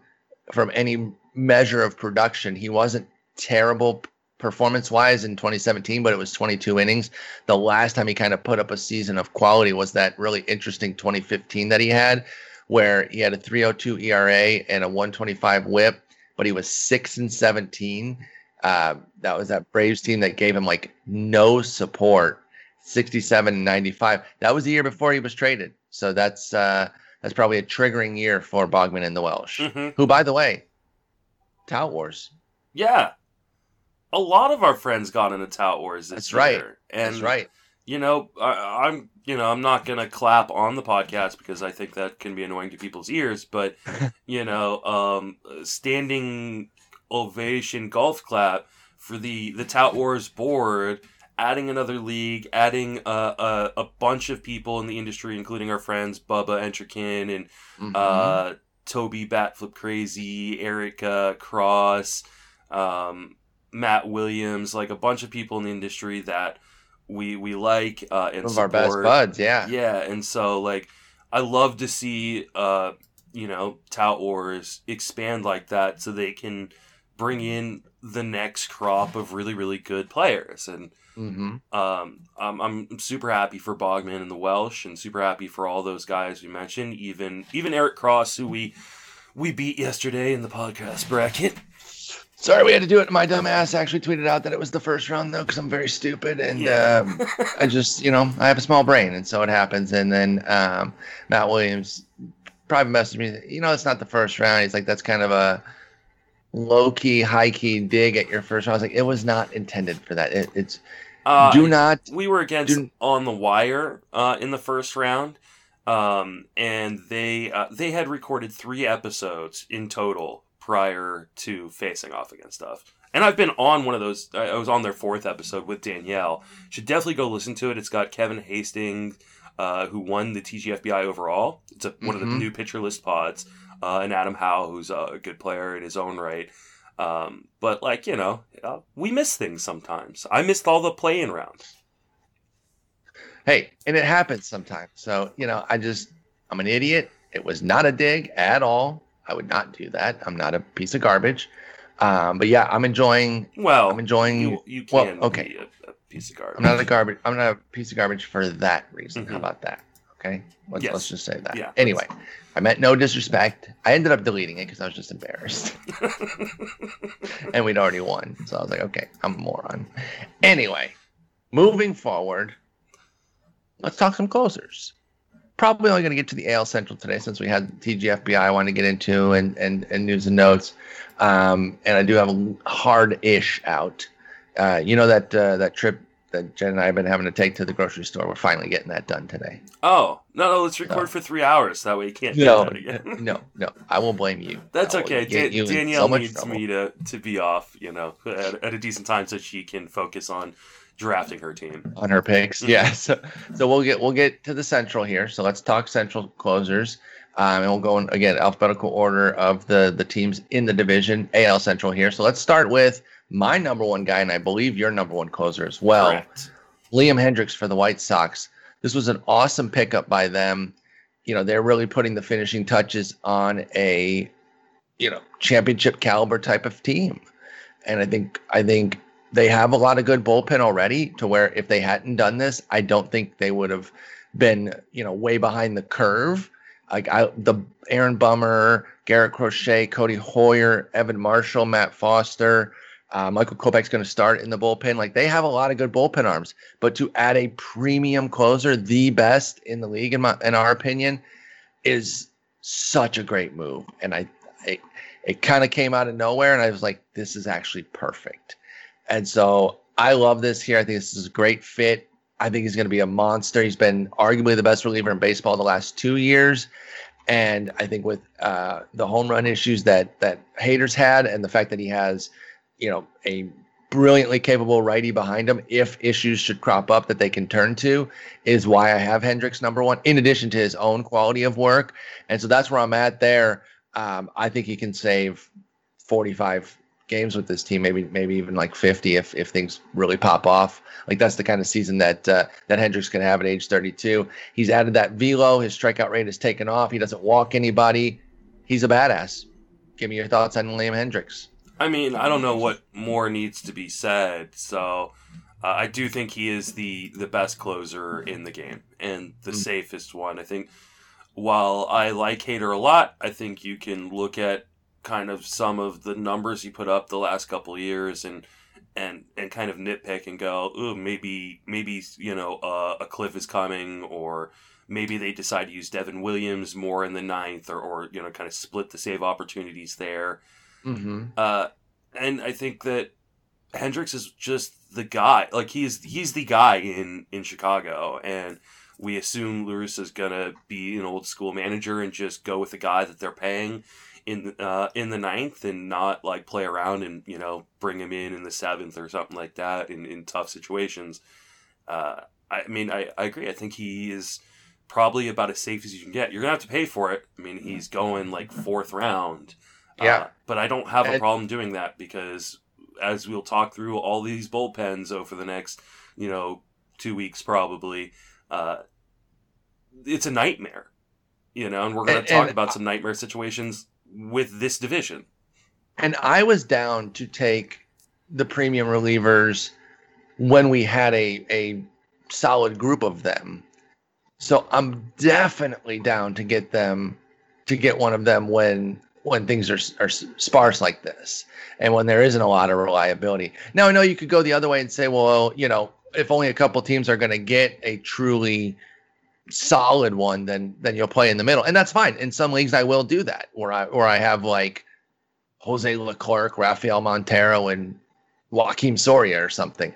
from any measure of production. He wasn't terrible performance wise in 2017, but it was 22 innings. The last time he kind of put up a season of quality was that really interesting 2015 that he had, where he had a 302 ERA and a 125 whip, but he was 6 and 17. Uh, that was that Braves team that gave him like no support, 67 and 95. That was the year before he was traded. So that's uh, that's probably a triggering year for Bogman and the Welsh, Mhm. who, by the way, Tout Wars. Yeah. A lot of our friends got into Tout Wars this That's right. year. And That's right. You know, I, I'm you know I'm not gonna clap on the podcast because I think that can be annoying to people's ears. But you know, um, standing ovation golf clap for the the Tout Wars board, adding another league, adding a, a, a bunch of people in the industry, including our friends Bubba Entrikin and Mhm. uh, Toby Batflip Crazy, Eric uh, Cross, um, Matt Williams, like a bunch of people in the industry that we we like uh, and Some of our best buds, yeah. Yeah, and so like I love to see uh, you know Tout Wars expand like that so they can bring in the next crop of really really good players and hmm um, I'm, I'm super happy for Bogman and the Welsh, and super happy for all those guys we mentioned. Even even Eric Cross, who we we beat yesterday in the podcast bracket. Sorry, we had to do it. My dumb ass actually tweeted out that it was the first round though, because I'm very stupid and Yeah. um, I just, you know, I have a small brain, and so it happens. And then um, Matt Williams probably messaged me. You know, it's not the first round. He's like, that's kind of a low key, high key dig at your first round. I was like, it was not intended for that. It, it's Uh, do not. we were against do- on the wire uh, in the first round, um, and they uh, they had recorded three episodes in total prior to facing off against us. And I've been on one of those. I was on their fourth episode with Danielle. Should definitely go listen to it. It's got Kevin Hastings, uh, who won the TGFBI overall. It's a, one of the Mhm. new pitcher list pods, uh, and Adam Howe, who's a good player in his own right. Um, but like you know, uh, we miss things sometimes. I missed all the playing rounds. Hey, and it happens sometimes. So you know, I just, I'm an idiot. It was not a dig at all. I would not do that. I'm not a piece of garbage. Um, but yeah, I'm enjoying. Well, I'm enjoying. you you well, okay. be a, a piece of garbage. I'm not a garbage. I'm not a piece of garbage for that reason. How Mhm. about that? Okay, let's, Yes. let's just say that. Yeah, Anyway, I meant no disrespect. I ended up deleting it because I was just embarrassed, and we'd already won. So I was like, okay, I'm a moron. Anyway, moving forward, let's talk some closers. Probably only going to get to the AL Central today since we had TGFBI I wanted to get into and and, and news and notes. Um, and I do have a hard-ish out. Uh, you know that uh, that trip that Jen and I have been having to take to the grocery store. We're finally getting that done today. oh no, no, let's record for three hours. That way you can't do No, no, no. I won't blame you. That's okay. Dan- you Danielle so needs trouble. me to to be off, you know, at, at a decent time so she can focus on drafting her team. on her picks. Mhm. Yeah. So, so we'll get we'll get to the central here. So let's talk central closers. Um, and we'll go in again alphabetical order of the the teams in the division AL Central here. So let's start with my number one guy, and I believe your number one closer as well, Correct. Liam Hendriks for the White Sox. This was an awesome pickup by them. You know, they're really putting the finishing touches on a you know championship caliber type of team, and I think I think they have a lot of good bullpen already. To where if they hadn't done this, I don't think they would have been you know way behind the curve. Like I, the Aaron Bummer, Garrett Crochet, Codi Heuer, Evan Marshall, Matt Foster, uh, Michael Kopech's going to start in the bullpen. Like they have a lot of good bullpen arms, but to add a premium closer, the best in the league, in my in our opinion, is such a great move. And I, I it kind of came out of nowhere, and I was like, this is actually perfect. And so I love this here. I think this is a great fit. I think he's going to be a monster. He's been arguably the best reliever in baseball the last two years. And I think with uh, the home run issues that that Hader's had, and the fact that he has, you know, a brilliantly capable righty behind him, if issues should crop up that they can turn to, is why I have Hendriks number one. In addition to his own quality of work, and so that's where I'm at there. Um, I think he can save 45 games with this team, maybe maybe even like 50 if if things really pop off. Like that's the kind of season that uh, that Hendriks can have at age 32. He's added that velo. His strikeout rate has taken off. He doesn't walk anybody. He's a badass. Give me your thoughts on Liam Hendriks. I mean, I don't know what more needs to be said. So, uh, I do think he is the the best closer in the game and the Mm. safest one. I think. While I like Hader a lot, I think you can look at kind of some of the numbers he put up the last couple of years and and and kind of nitpick and go, ooh, maybe maybe you know uh, a cliff is coming, or maybe they decide to use Devin Williams more in the ninth, or or you know kind of split the save opportunities there. Mm-hmm. Uh, and I think that Hendriks is just the guy. Like he's he's the guy in in Chicago, and we assume La Russa is gonna be an old school manager and just go with the guy that they're paying in uh, in the ninth and not like play around and you know bring him in in the seventh or something like that in, in tough situations. Uh, I mean, I, I agree. I think he is probably about as safe as you can get. You're gonna have to pay for it. I mean, he's going like fourth round. Yeah. Uh, but I don't have a problem doing that because as we'll talk through all these bullpens over the next, you know, two weeks probably, uh, it's a nightmare. You know, and we're And- to talk and- about some nightmare situations with this division. And I was down to take the premium relievers when we had a a solid group of them. So I'm definitely down to get them to get one of them when when things are, are sparse like this and when there isn't a lot of reliability. Now, I know you could go the other way and say, well, you know, if only a couple teams are going to get a truly solid one, then then you'll play in the middle, and that's fine. In some leagues, I will do that, where I where I have like Jose Leclerc, Rafael Montero, and Joakim Soria or something.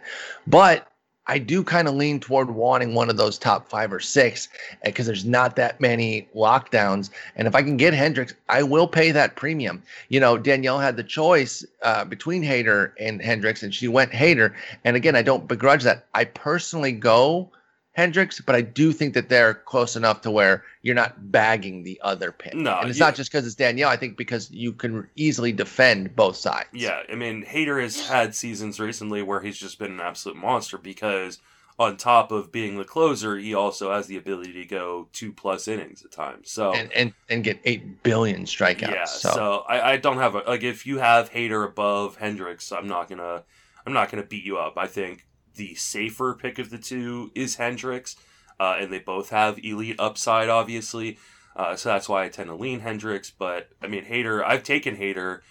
But I do kind of lean toward wanting one of those top five or six because there's not that many lockdowns. And if I can get Hendriks, I will pay that premium. You know, Danielle had the choice uh, between Hader and Hendriks, and she went Hader. And again, I don't begrudge that. I personally go Hendriks, but I do think that they're close enough to where you're not bagging the other pick. No, and it's not just because it's Danielle. I think because you can easily defend both sides. Yeah, I mean, Hader has had seasons recently where he's just been an absolute monster because on top of being the closer, he also has the ability to go two plus innings at times. So and and, and get eight billion strikeouts. Yeah, so, so I, I don't have a like if you have Hader above Hendriks, I'm not gonna I'm not gonna beat you up. I think the safer pick of the two is Hendriks, uh, and they both have elite upside, obviously. Uh, so that's why I tend to lean Hendriks. But I mean, Hader, I've taken Hader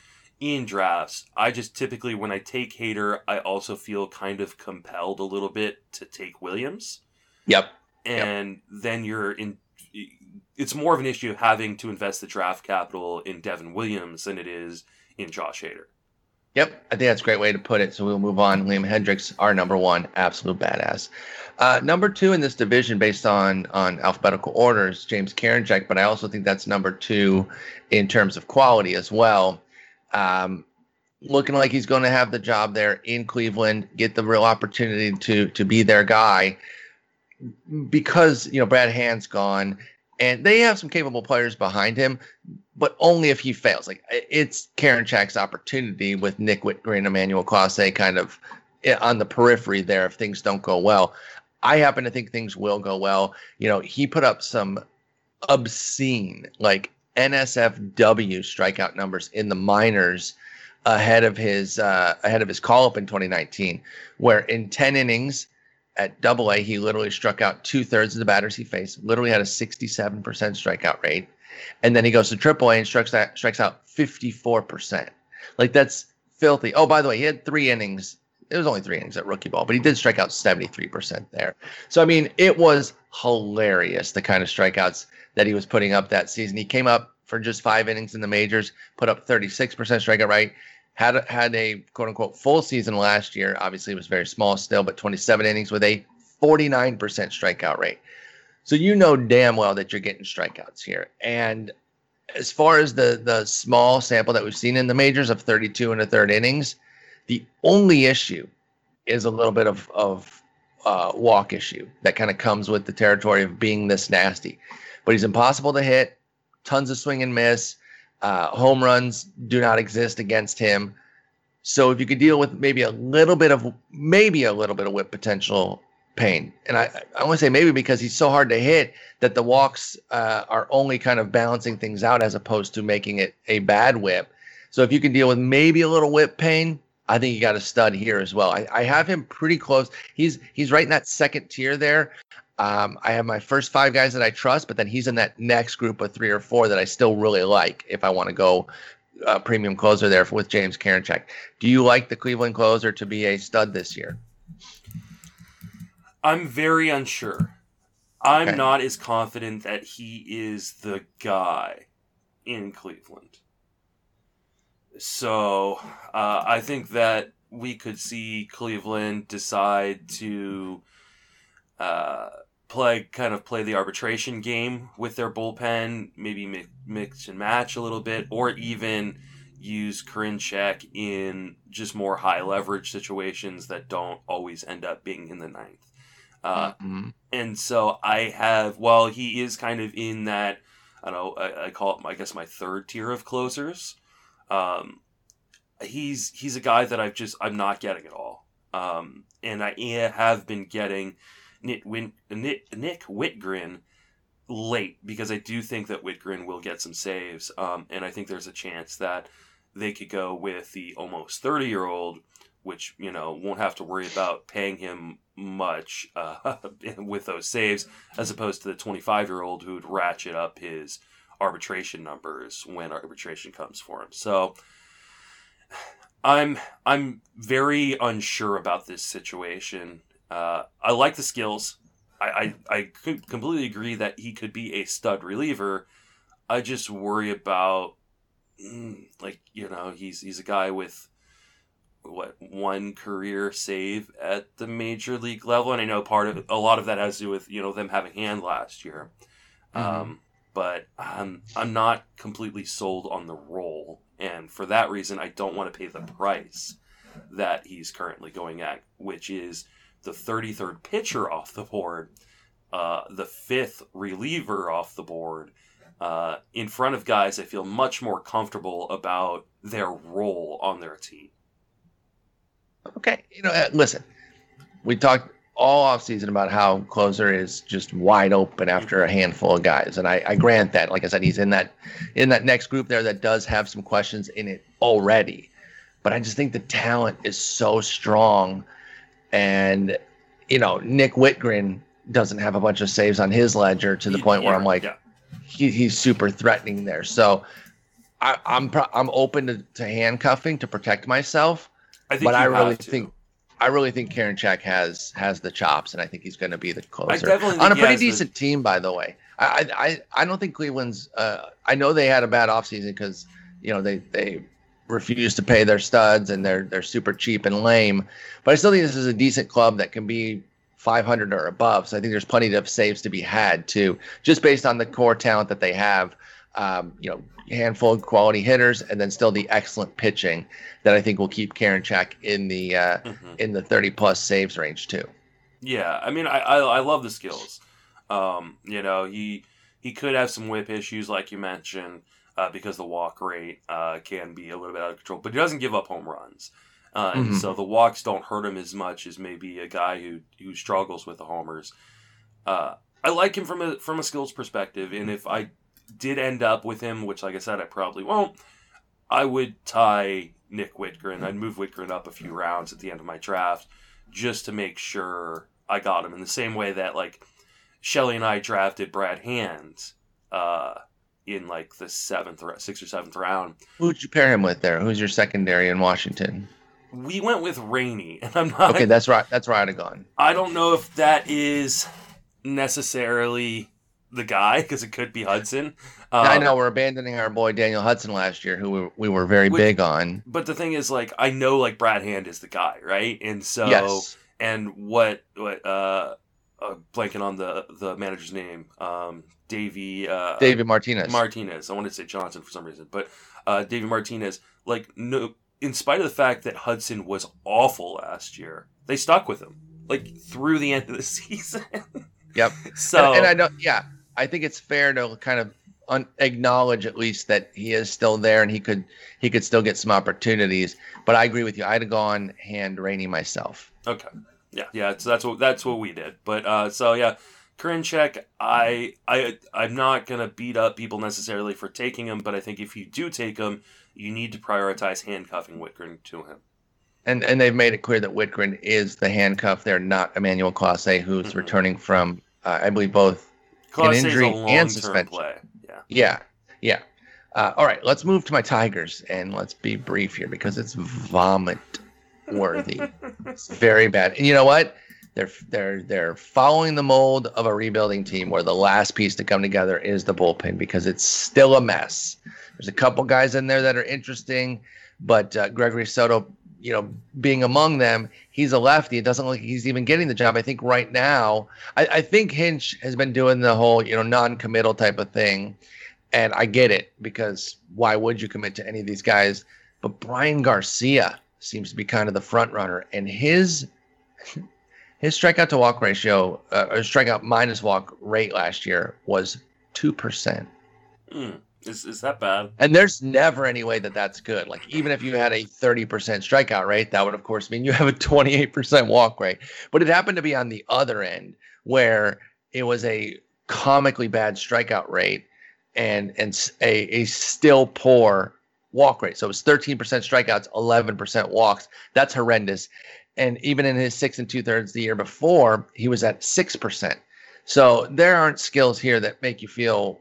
in drafts. I just typically, when I take Hader, I also feel kind of compelled a little bit to take Williams. Yep. And yep. then you're in. It's more of an issue of having to invest the draft capital in Devin Williams than it is in Josh Hader. Yep, I think that's a great way to put it. So we'll move on. Liam Hendriks, our number one, absolute badass. Uh, number two in this division, based on on alphabetical orders, James Karinchak, but I also think that's number two in terms of quality as well. Um, looking like he's going to have the job there in Cleveland, get the real opportunity to to be their guy because you know Brad Hand's gone and they have some capable players behind him, but only if he fails. Like it's Karinchak's opportunity with Nick Wittgren, Emmanuel Clase kind of eh, on the periphery there if things don't go well. I happen to think things will go well. You know, he put up some obscene, like NSFW strikeout numbers in the minors ahead of his uh, ahead of his call up in 2019, where in 10 innings at double A, he literally struck out two thirds of the batters he faced, literally had a 67% strikeout rate. And then he goes to triple A and strikes out, strikes out 54%. Like that's filthy. Oh, by the way, he had three innings. It was only three innings at rookie ball, but he did strike out 73% there. So, I mean, it was hilarious the kind of strikeouts that he was putting up that season. He came up for just five innings in the majors, put up 36% strikeout rate, had had a quote unquote full season last year. Obviously, it was very small still, but 27 innings with a 49% strikeout rate. So you know damn well that you're getting strikeouts here. And as far as the the small sample that we've seen in the majors of 32 and a third innings, the only issue is a little bit of of uh, walk issue that kind of comes with the territory of being this nasty. But he's impossible to hit, tons of swing and miss. Uh, home runs do not exist against him. So if you could deal with maybe a little bit of maybe a little bit of whip potential pain, and I I want to say maybe because he's so hard to hit that the walks uh, are only kind of balancing things out as opposed to making it a bad whip. So if you can deal with maybe a little whip pain, I think you got a stud here as well. I, I have him pretty close. He's he's right in that second tier there. Um, I have my first five guys that I trust, but then he's in that next group of three or four that I still really like if I want to go uh, premium closer there with James Karinchak. Do you like the Cleveland closer to be a stud this year? I'm very unsure. I'm okay. not as confident that he is the guy in Cleveland. So uh, I think that we could see Cleveland decide to uh, play kind of play the arbitration game with their bullpen, maybe mix and match a little bit, or even use Karinchak in just more high leverage situations that don't always end up being in the ninth. Uh, mm-hmm. And so I have, while he is kind of in that, I don't know, I, I call it, I guess, my third tier of closers. Um, he's he's a guy that I've just I'm not getting at all. Um, and I have been getting Nick, Win, Nick, Nick Wittgren late because I do think that Wittgren will get some saves. Um, and I think there's a chance that they could go with the almost 30 year old, which, you know, won't have to worry about paying him much uh, with those saves, as opposed to the 25 year old who would ratchet up his arbitration numbers when arbitration comes for him. So I'm I'm very unsure about this situation. Uh, I like the skills. I, I, I completely agree that he could be a stud reliever. I just worry about mm, like you know he's he's a guy with what one career save at the major league level, and I know part of a lot of that has to do with you know them having hand last year. Mm-hmm. Um, but I'm I'm not completely sold on the role, and for that reason, I don't want to pay the price that he's currently going at, which is the 33rd pitcher off the board, uh, the fifth reliever off the board, uh, in front of guys I feel much more comfortable about their role on their team. Okay, you know, uh, listen, we talked all offseason about how closer is just wide open after a handful of guys, and I, I grant that. Like I said, he's in that in that next group there that does have some questions in it already, but I just think the talent is so strong, and you know, Nick Wittgren doesn't have a bunch of saves on his ledger to the point where I'm like, yeah. he, he's super threatening there. So I, am I'm, I'm open to, to handcuffing to protect myself, I but I really think I really think Karinchak has has the chops, and I think he's going to be the closer on a pretty decent the... team. By the way, I I I don't think Cleveland's. Uh, I know they had a bad offseason because you know they they refuse to pay their studs and they're they're super cheap and lame. But I still think this is a decent club that can be 500 or above. So I think there's plenty of saves to be had too, just based on the core talent that they have. Um, you know, handful of quality hitters, and then still the excellent pitching that I think will keep Karinchak in the uh, mm-hmm. in the 30 plus saves range too. Yeah, I mean, I I, I love the skills. Um, you know, he he could have some whip issues, like you mentioned uh, because the walk rate uh, can be a little bit out of control. But he doesn't give up home runs, uh, mm-hmm. so the walks don't hurt him as much as maybe a guy who who struggles with the homers. Uh, I like him from a from a skills perspective, and if I did end up with him, which like I said I probably won't, I would tie Nick Wittgren. I'd move Wittgren up a few rounds at the end of my draft just to make sure I got him in the same way that like Shelly and I drafted Brad Hand. Uh, in like the seventh or sixth or seventh round. Who'd you pair him with there? Who's your secondary in Washington? We went with Rainey, and I'm not. Okay, that's right. That's right. I'd have gone. I don't know if that is necessarily the guy because it could be Hudson. Um, I know we're abandoning our boy Daniel Hudson last year, who we, we were very which, big on. But the thing is, like, I know like Brad Hand is the guy, right? And so, yes. and what what uh, uh blanking on the the manager's name, um, Davey uh, David Martinez. Martinez. I wanted to say Johnson for some reason, but uh, David Martinez. Like no, in spite of the fact that Hudson was awful last year, they stuck with him like through the end of the season. yep. So and, and, I don't. Yeah, I think it's fair to kind of un- acknowledge at least that he is still there and he could he could still get some opportunities. But I agree with you. I'd have gone hand Rainey myself. Okay. Yeah, yeah. So that's what that's what we did. But uh, so yeah, Karinchak, I I I'm not gonna beat up people necessarily for taking him, but I think if you do take him, you need to prioritize handcuffing Wittgren to him. And and they've made it clear that Wittgren is the handcuff. They're not Emmanuel Clase, who's mm-hmm. returning from uh, I believe both an injury and suspension. Play. Yeah, yeah, yeah. Uh, all right, let's move to my Tigers and let's be brief here because it's vomit worthy. it's very bad. And you know what? They're they're they're following the mold of a rebuilding team where the last piece to come together is the bullpen because it's still a mess. There's a couple guys in there that are interesting, but uh, Gregory Soto, you know, being among them, he's a lefty. It doesn't look like he's even getting the job. I think right now, I, I think Hinch has been doing the whole you know non-committal type of thing, and I get it because why would you commit to any of these guys? But Bryan Garcia seems to be kind of the front runner, and his his strikeout to walk ratio, uh, or strikeout minus walk rate last year was two percent. Mm, is is that bad? And there's never any way that that's good. Like even if you had a thirty percent strikeout rate, that would of course mean you have a twenty eight percent walk rate. But it happened to be on the other end where it was a comically bad strikeout rate and and a, a still poor walk rate. So it was 13% strikeouts, 11% walks. That's horrendous. And even in his six and two thirds the year before, he was at 6%. So there aren't skills here that make you feel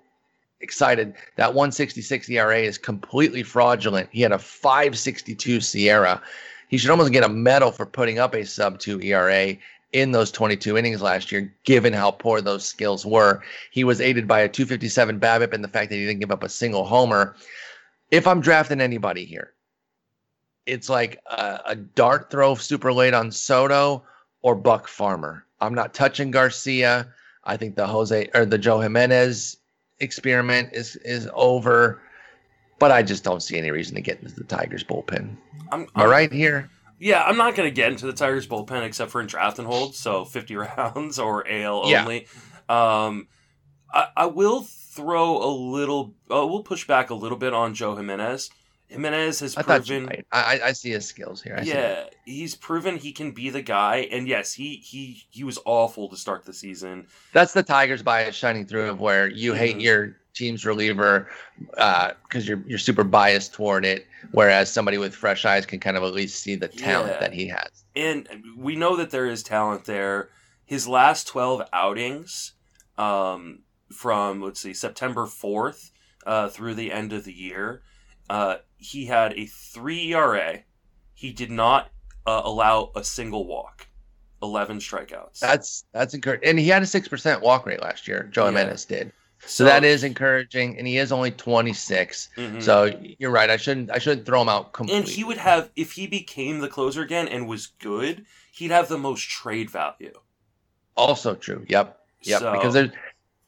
excited. That 166 ERA is completely fraudulent. He had a 562 SIERA. He should almost get a medal for putting up a sub 2 ERA in those 22 innings last year, given how poor those skills were. He was aided by a 257 BABIP and the fact that he didn't give up a single homer. If I'm drafting anybody here, it's like a, a dart throw super late on Soto or Buck Farmer. I'm not touching Garcia. I think the Jose or the Joe Jimenez experiment is is over, but I just don't see any reason to get into the Tigers bullpen. I'm, I'm right here? Yeah, I'm not going to get into the Tigers bullpen except for in draft and hold, so 50 rounds or AL only. Yeah. Um, I, I will throw a little. Uh, we'll push back a little bit on Joe Jimenez. Jimenez has I proven. Right. I, I see his skills here. I yeah, he's proven he can be the guy. And yes, he he he was awful to start the season. That's the Tigers bias shining through of where you mm-hmm. hate your team's reliever because uh, you're you're super biased toward it, whereas somebody with fresh eyes can kind of at least see the talent yeah. that he has. And we know that there is talent there. His last twelve outings, um, from let's see September fourth uh, through the end of the year uh, he had a three ERA. He did not uh, allow a single walk. Eleven strikeouts. That's that's encouraging, and he had a six percent walk rate last year. Joe yeah. did. So, so, that is encouraging, and he is only 26. Mm-hmm. So you're right. I shouldn't I shouldn't throw him out completely. And he would have if he became the closer again and was good, he'd have the most trade value. Also true. Yep. Yep. So, because there's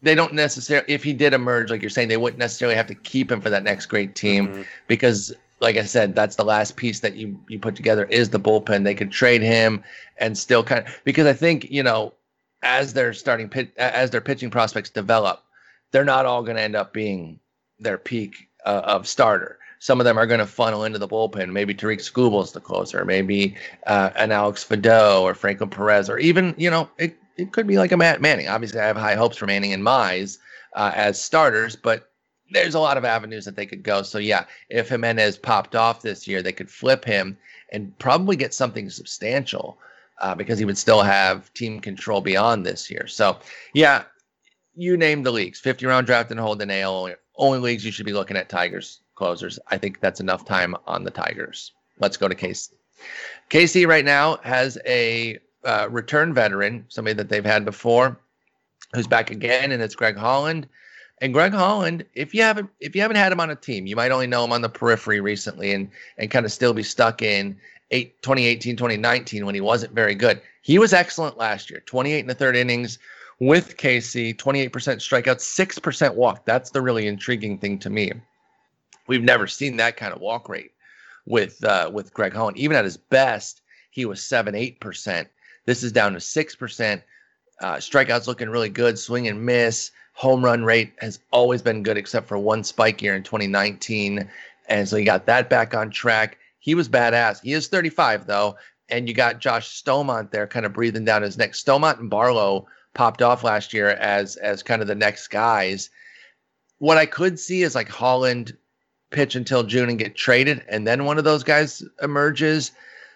they don't necessarily if he did emerge like you're saying they wouldn't necessarily have to keep him for that next great team mm-hmm. because like I said that's the last piece that you you put together is the bullpen they could trade him and still kind of because I think you know as their starting pit as their pitching prospects develop they're not all going to end up being their peak uh, of starter some of them are going to funnel into the bullpen. Maybe Tarik Skubal's the closer. Maybe uh, an Alex Faedo or Franco Perez, or even you know it it could be like a Matt Manning. Obviously, I have high hopes for Manning and Mize uh, as starters, but there's a lot of avenues that they could go. So yeah, if Jimenez popped off this year, they could flip him and probably get something substantial uh, because he would still have team control beyond this year. So yeah, you name the leagues: 50 round draft and hold AL only, only leagues. You should be looking at Tigers closers. I think that's enough time on the Tigers. Let's go to KC. KC right now has a uh, return veteran, somebody that they've had before, who's back again, and it's Greg Holland. And Greg Holland, if you haven't if you haven't had him on a team, you might only know him on the periphery recently and and kind of still be stuck in eight, 2018, 2019 when he wasn't very good. He was excellent last year, 28 in the third innings with KC, 28% strikeout, 6% walk. That's the really intriguing thing to me. We've never seen that kind of walk rate with uh, with Greg Holland. Even at his best, he was 7 8%. This is down to 6%. Uh, strikeouts looking really good. Swing and miss. Home run rate has always been good, except for one spike year in 2019. And so he got that back on track. He was badass. He is 35, though. And you got Josh Staumont there kind of breathing down his neck. Staumont and Barlow popped off last year as as kind of the next guys. What I could see is like Holland pitch until June and get traded, and then one of those guys emerges.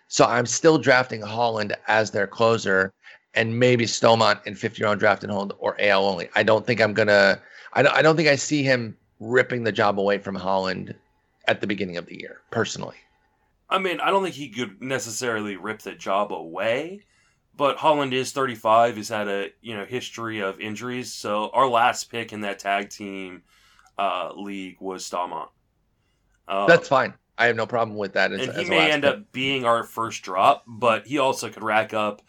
So I'm still drafting Holland as their closer and maybe Staumont in 50 round draft and hold or AL only. I don't think I'm going to, I don't, I don't think I see him ripping the job away from Holland at the beginning of the year, personally. I mean, I don't think he could necessarily rip the job away, but Holland is 35. He's had a you know history of injuries. So our last pick in that tag team uh, league was Staumont. Uh, That's fine. I have no problem with that. As, and he may end pick. up being our first drop, but he also could rack up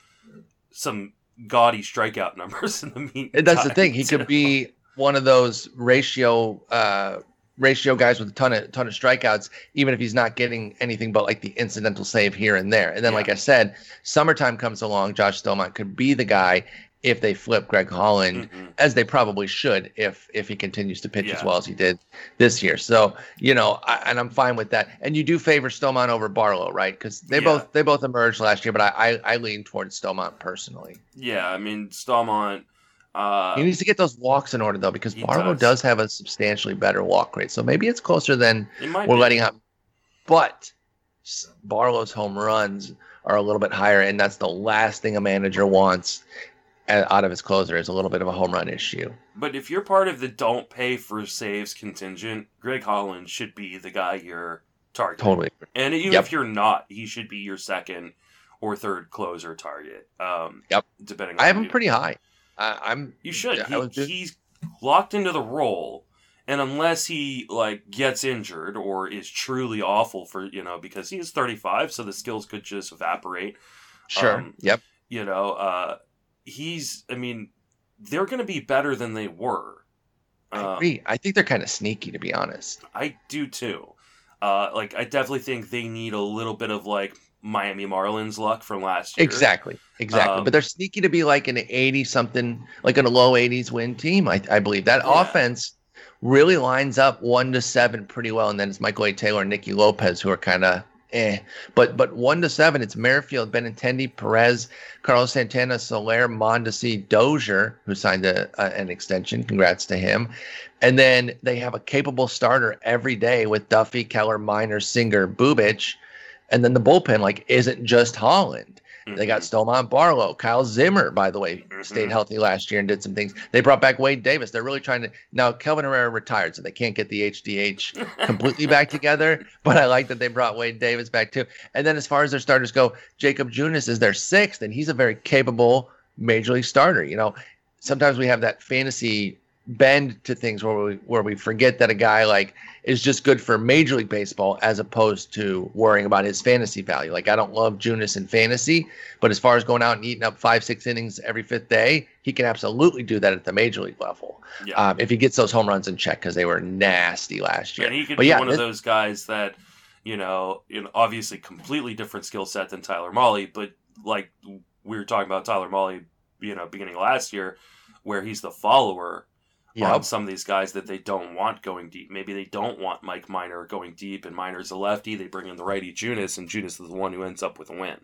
some gaudy strikeout numbers in the meantime. It that's the thing. He could be one of those ratio uh, ratio guys with a ton of ton of strikeouts, even if he's not getting anything but like the incidental save here and there. And then, yeah. like I said, summertime comes along. Josh Staumont could be the guy if they flip Greg Holland, mm-hmm. as they probably should if if he continues to pitch yeah. as well as he did this year. So you know, I, and I'm fine with that. And you do favor Staumont over Barlow, right? Because they yeah. both they both emerged last year, but I, I, I lean towards Staumont personally. Yeah, I mean Staumont. Uh, he needs to get those walks in order though, because Barlow does. does. have a substantially better walk rate. So maybe it's closer than we're be. letting up. But Barlow's home runs are a little bit higher, and that's the last thing a manager wants out of his closer is a little bit of a home run issue. But if you're part of the don't pay for saves contingent, Greg Holland should be the guy you're targeting. Totally. And even Yep. if you're not, he should be your second or third closer target. Um, Yep. Depending on I have him pretty high. I, I'm. You should. He, just- he's locked into the role, and unless he like gets injured or is truly awful for you know because he is 35, so the skills could just evaporate. Sure. Um, yep. You know, uh, he's. I mean, they're going to be better than they were. I Um, agree. I think they're kind of sneaky, to be honest. I do too. Uh, like I definitely think they need a little bit of like Miami Marlins luck from last year. Exactly. Exactly. Um, but they're sneaky to be like an 80 something, like in a low 80s win team. I, I believe that Yeah. offense really lines up one to seven pretty well. And then it's Michael A. Taylor and Nicky Lopez who are kind of eh. But but one to seven, it's Merrifield, Benintendi, Perez, Carlos Santana, Soler, Mondesi, Dozier, who signed a, a, an extension. Congrats to him. And then they have a capable starter every day with Duffy, Keller, Minor, Singer, Bubic. And then the bullpen like isn't just Holland. They got Mhm. Barlow, Kyle Zimmer, by the way, stayed Mhm. healthy last year and did some things. They brought back Wade Davis. They're really trying to now. Kelvin Herrera retired, so they can't get the HDH completely back together. But I like that they brought Wade Davis back too. And then as far as their starters go, Jakob Junis is their sixth, and he's a very capable major league starter. You know, sometimes we have that fantasy bend to things where we where we forget that a guy like is just good for Major League Baseball as opposed to worrying about his fantasy value. Like I don't love Junis in fantasy, but as far as going out and eating up five six innings every fifth day, he can absolutely do that at the Major League level Yeah. um, if he gets those home runs in check because they were nasty last year. And he could But be yeah, one of those guys that, you know, you know, obviously completely different skill set than Tyler Mahle, but like we were talking about Tyler Mahle, you know, beginning last year, where he's the follower on some of these guys that they don't want going deep. Maybe they don't want Mike Minor going deep, and Minor's a lefty. They bring in the righty Junis, and Junis is the one who ends up with a win.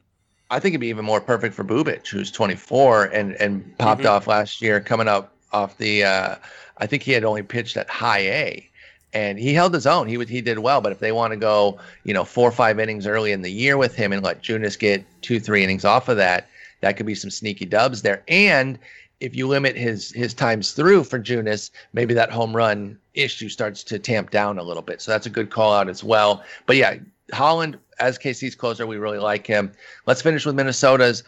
I think it'd be even more perfect for Bubic, who's 24 and and popped Mhm. off last year, coming up off the. Uh, I think he had only pitched at high A, and he held his own. He he did well. But if they want to go, you know, four or five innings early in the year with him and let Junis get two three innings off of that, that could be some sneaky dubs there. And if you limit his his times through for Junis, maybe that home run issue starts to tamp down a little bit. So that's a good call out as well. But yeah, Holland as KC's closer, we really like him. Let's finish with Minnesota's.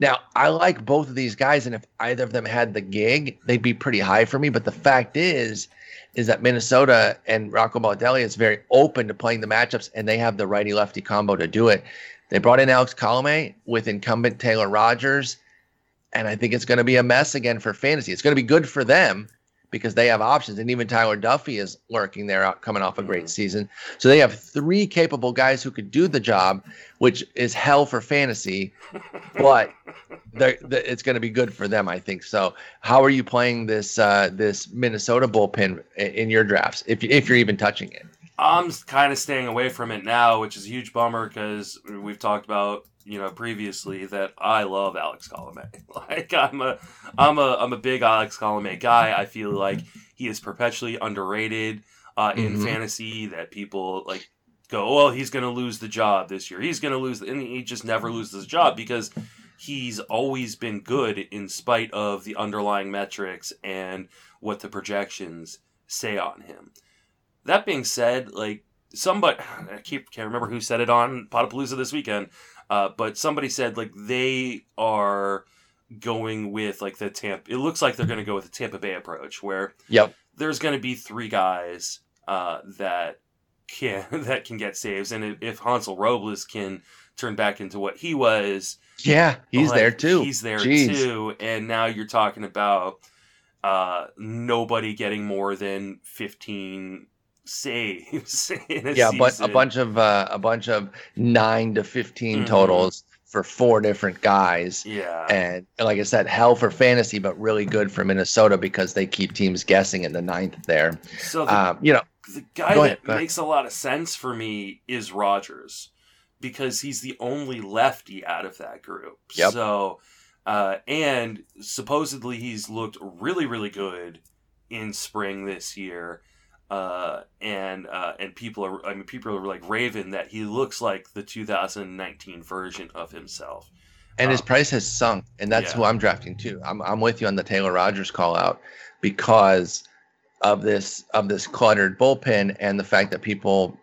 Now, I like both of these guys, and if either of them had the gig, they'd be pretty high for me. But the fact is, is that Minnesota and Rocco Baldelli is very open to playing the matchups, and they have the righty lefty combo to do it. They brought in Alex Colome with incumbent Taylor Rogers, and I think it's going to be a mess again for fantasy. It's going to be good for them because they have options, and even Tyler Duffey is lurking there, out coming off a great Mhm. season. So they have three capable guys who could do the job, which is hell for fantasy, but they're, they it's going to be good for them, I think. So, how are you playing this uh, this Minnesota bullpen in your drafts, if if you're even touching it? I'm kind of staying away from it now, which is a huge bummer because we've talked about you know previously that I love Alex Colome. Like I'm a I'm a I'm a big Alex Colome guy. I feel like he is perpetually underrated uh, in Mhm. fantasy. That people like go, well, he's going to lose the job this year. He's going to lose, the, and he just never loses the job because he's always been good in spite of the underlying metrics and what the projections say on him. That being said, like somebody, I keep can't remember who said it on Podapalooza this weekend, uh, but somebody said like they are going with like the Tampa. It looks like they're going to go with the Tampa Bay approach, where Yep. there's going to be three guys uh, that can that can get saves, and if, if Hansel Robles can turn back into what he was, Yeah, he's like, there too. He's there Jeez. too, and now you're talking about uh, nobody getting more than 15 saves in a yeah, but a bunch of uh, a bunch of nine to 15 Mhm. totals for four different guys. Yeah, And like I said, hell for fantasy, but really good for Minnesota because they keep teams guessing in the ninth there. so the, Um, you know, the guy that ahead, ahead. makes a lot of sense for me is Rogers because he's the only lefty out of that group. Yep. So, uh, and supposedly he's looked really, really good in spring this year. Uh, and uh, and people are I mean people are like raving that he looks like the 2019 version of himself. And his Um, price has sunk, and that's yeah. who I'm drafting too. I'm I'm with you on the Taylor Rogers call out because of this of this cluttered bullpen and the fact that people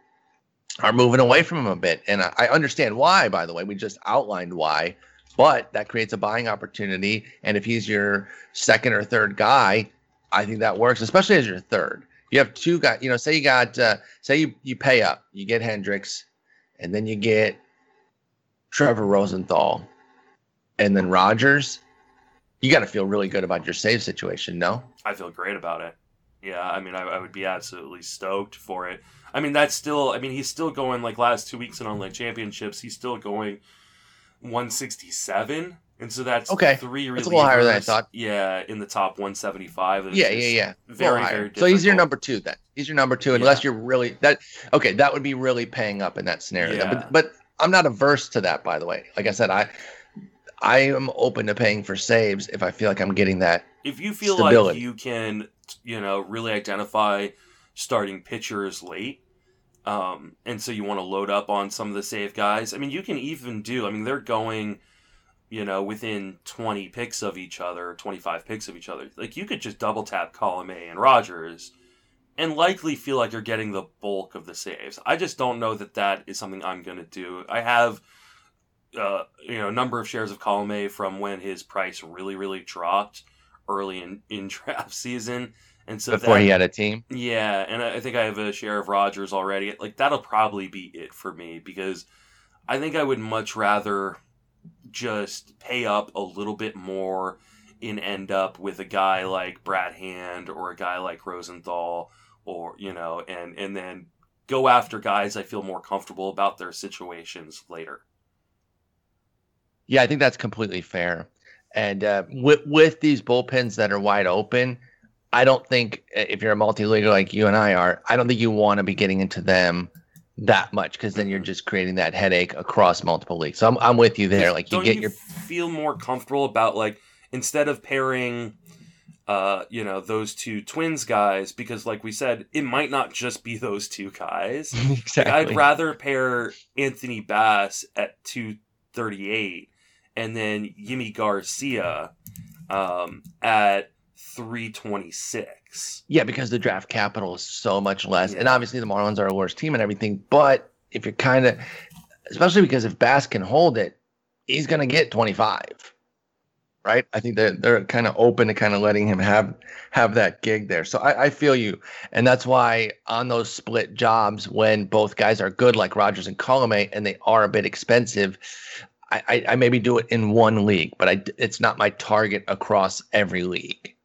are moving away from him a bit. And I, I understand why, by the way. We just outlined why, but that creates a buying opportunity. And if he's your second or third guy, I think that works, especially as your third. You have two guys, you know, say you got uh, say you you pay up, you get Hendriks, and then you get Trevor Rosenthal, and then Rogers. You got to feel really good about your save situation, no? I feel great about it. Yeah, I mean, I, I would be absolutely stoked for it. I mean, that's still. I mean, he's still going like last two weeks in online championships. He's still going 167, and so that's Okay. Three relievers. That's a little higher than I thought. Yeah, in the top 175. It's Yeah, yeah, yeah. Very, very. So he's your number two then. He's your number two, unless Yeah. you're really that. Okay, that would be really paying up in that scenario. Yeah. But but I'm not averse to that. By the way, like I said, I I am open to paying for saves if I feel like I'm getting that. if you feel like you can, you know, really identify starting pitchers late, um, and so you want to load up on some of the save guys. I mean, you can even do. I mean, they're going, you know, within twenty picks of each other, twenty five picks of each other. Like you could just double tap Colome and Rogers, and likely feel like you're getting the bulk of the saves. I just don't know that that is something I'm going to do. I have. Uh, you know, a number of shares of Colome from when his price really, really dropped early in, in draft season. And so before that, he had a team. yeah, and I think I have a share of Rogers already. Like that'll probably be it for me because I think I would much rather just pay up a little bit more and end up with a guy like Brad Hand or a guy like Rosenthal or you know and and then go after guys I feel more comfortable about their situations later. Yeah, I think that's completely fair. And uh, with with these bullpens that are wide open, I don't think uh, if you're a multi-leaguer like you and I are, I don't think you want to be getting into them that much because then you're just creating that headache across multiple leagues. So I'm I'm with you there. Like you get you your feel more comfortable about like instead of pairing uh you know those two twins guys because like we said it might not just be those two guys Like, exactly. i'd rather pair anthony bass at 238 and then yimi garcia um at 326 Yeah, because the draft capital is so much less. And obviously the Marlins are a worse team and everything. But if you're kind of, especially because if Bass can hold it, he's going to get 25. Right. I think they're, they're kind of open to kind of letting him have have that gig there. So I, I feel you. And that's why on those split jobs, when both guys are good, like Rogers and Colome, and they are a bit expensive, I, I, I maybe do it in one league, but I, it's not my target across every league.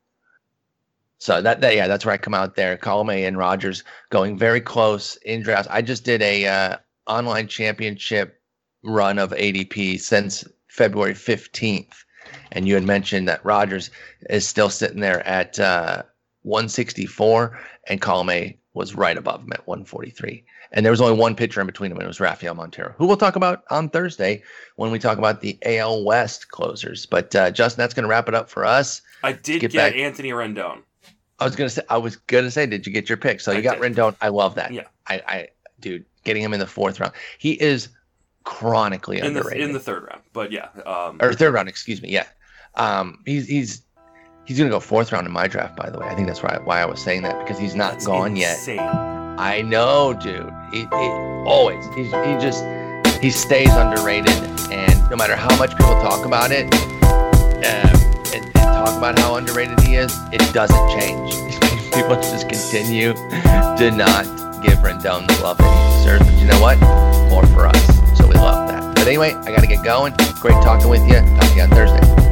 So that, that yeah, that's where I come out there. Colome and Rogers going very close in drafts. I just did a uh, online championship run of ADP since February fifteenth, and you had mentioned that Rogers is still sitting there at uh, 164, and Colome was right above him at 143. And there was only one pitcher in between them, and it was Rafael Montero, who we'll talk about on Thursday when we talk about the AL West closers. But uh, Justin, that's going to wrap it up for us. i did get get, anthony rendon I was gonna say I was gonna say, did you get your pick? So you I got did. Rendon. I love that. Yeah. I, I dude, getting him in the fourth round. He is chronically in the underrated. in the third round but yeah um or third round, excuse me. Yeah. Um he's he's he's gonna go fourth round in my draft, by the way. I think that's why why I was saying that, because he's not that's gone yet. I know, dude. He, he always he, he just he stays underrated, and no matter how much people talk about it, uh, talk about how underrated he is, it doesn't change. people just continue to not give Rendon the love that he deserves. But you know what? More for us, so we love that. But anyway, I got to get going. Great talking with you. Talk to you on Thursday.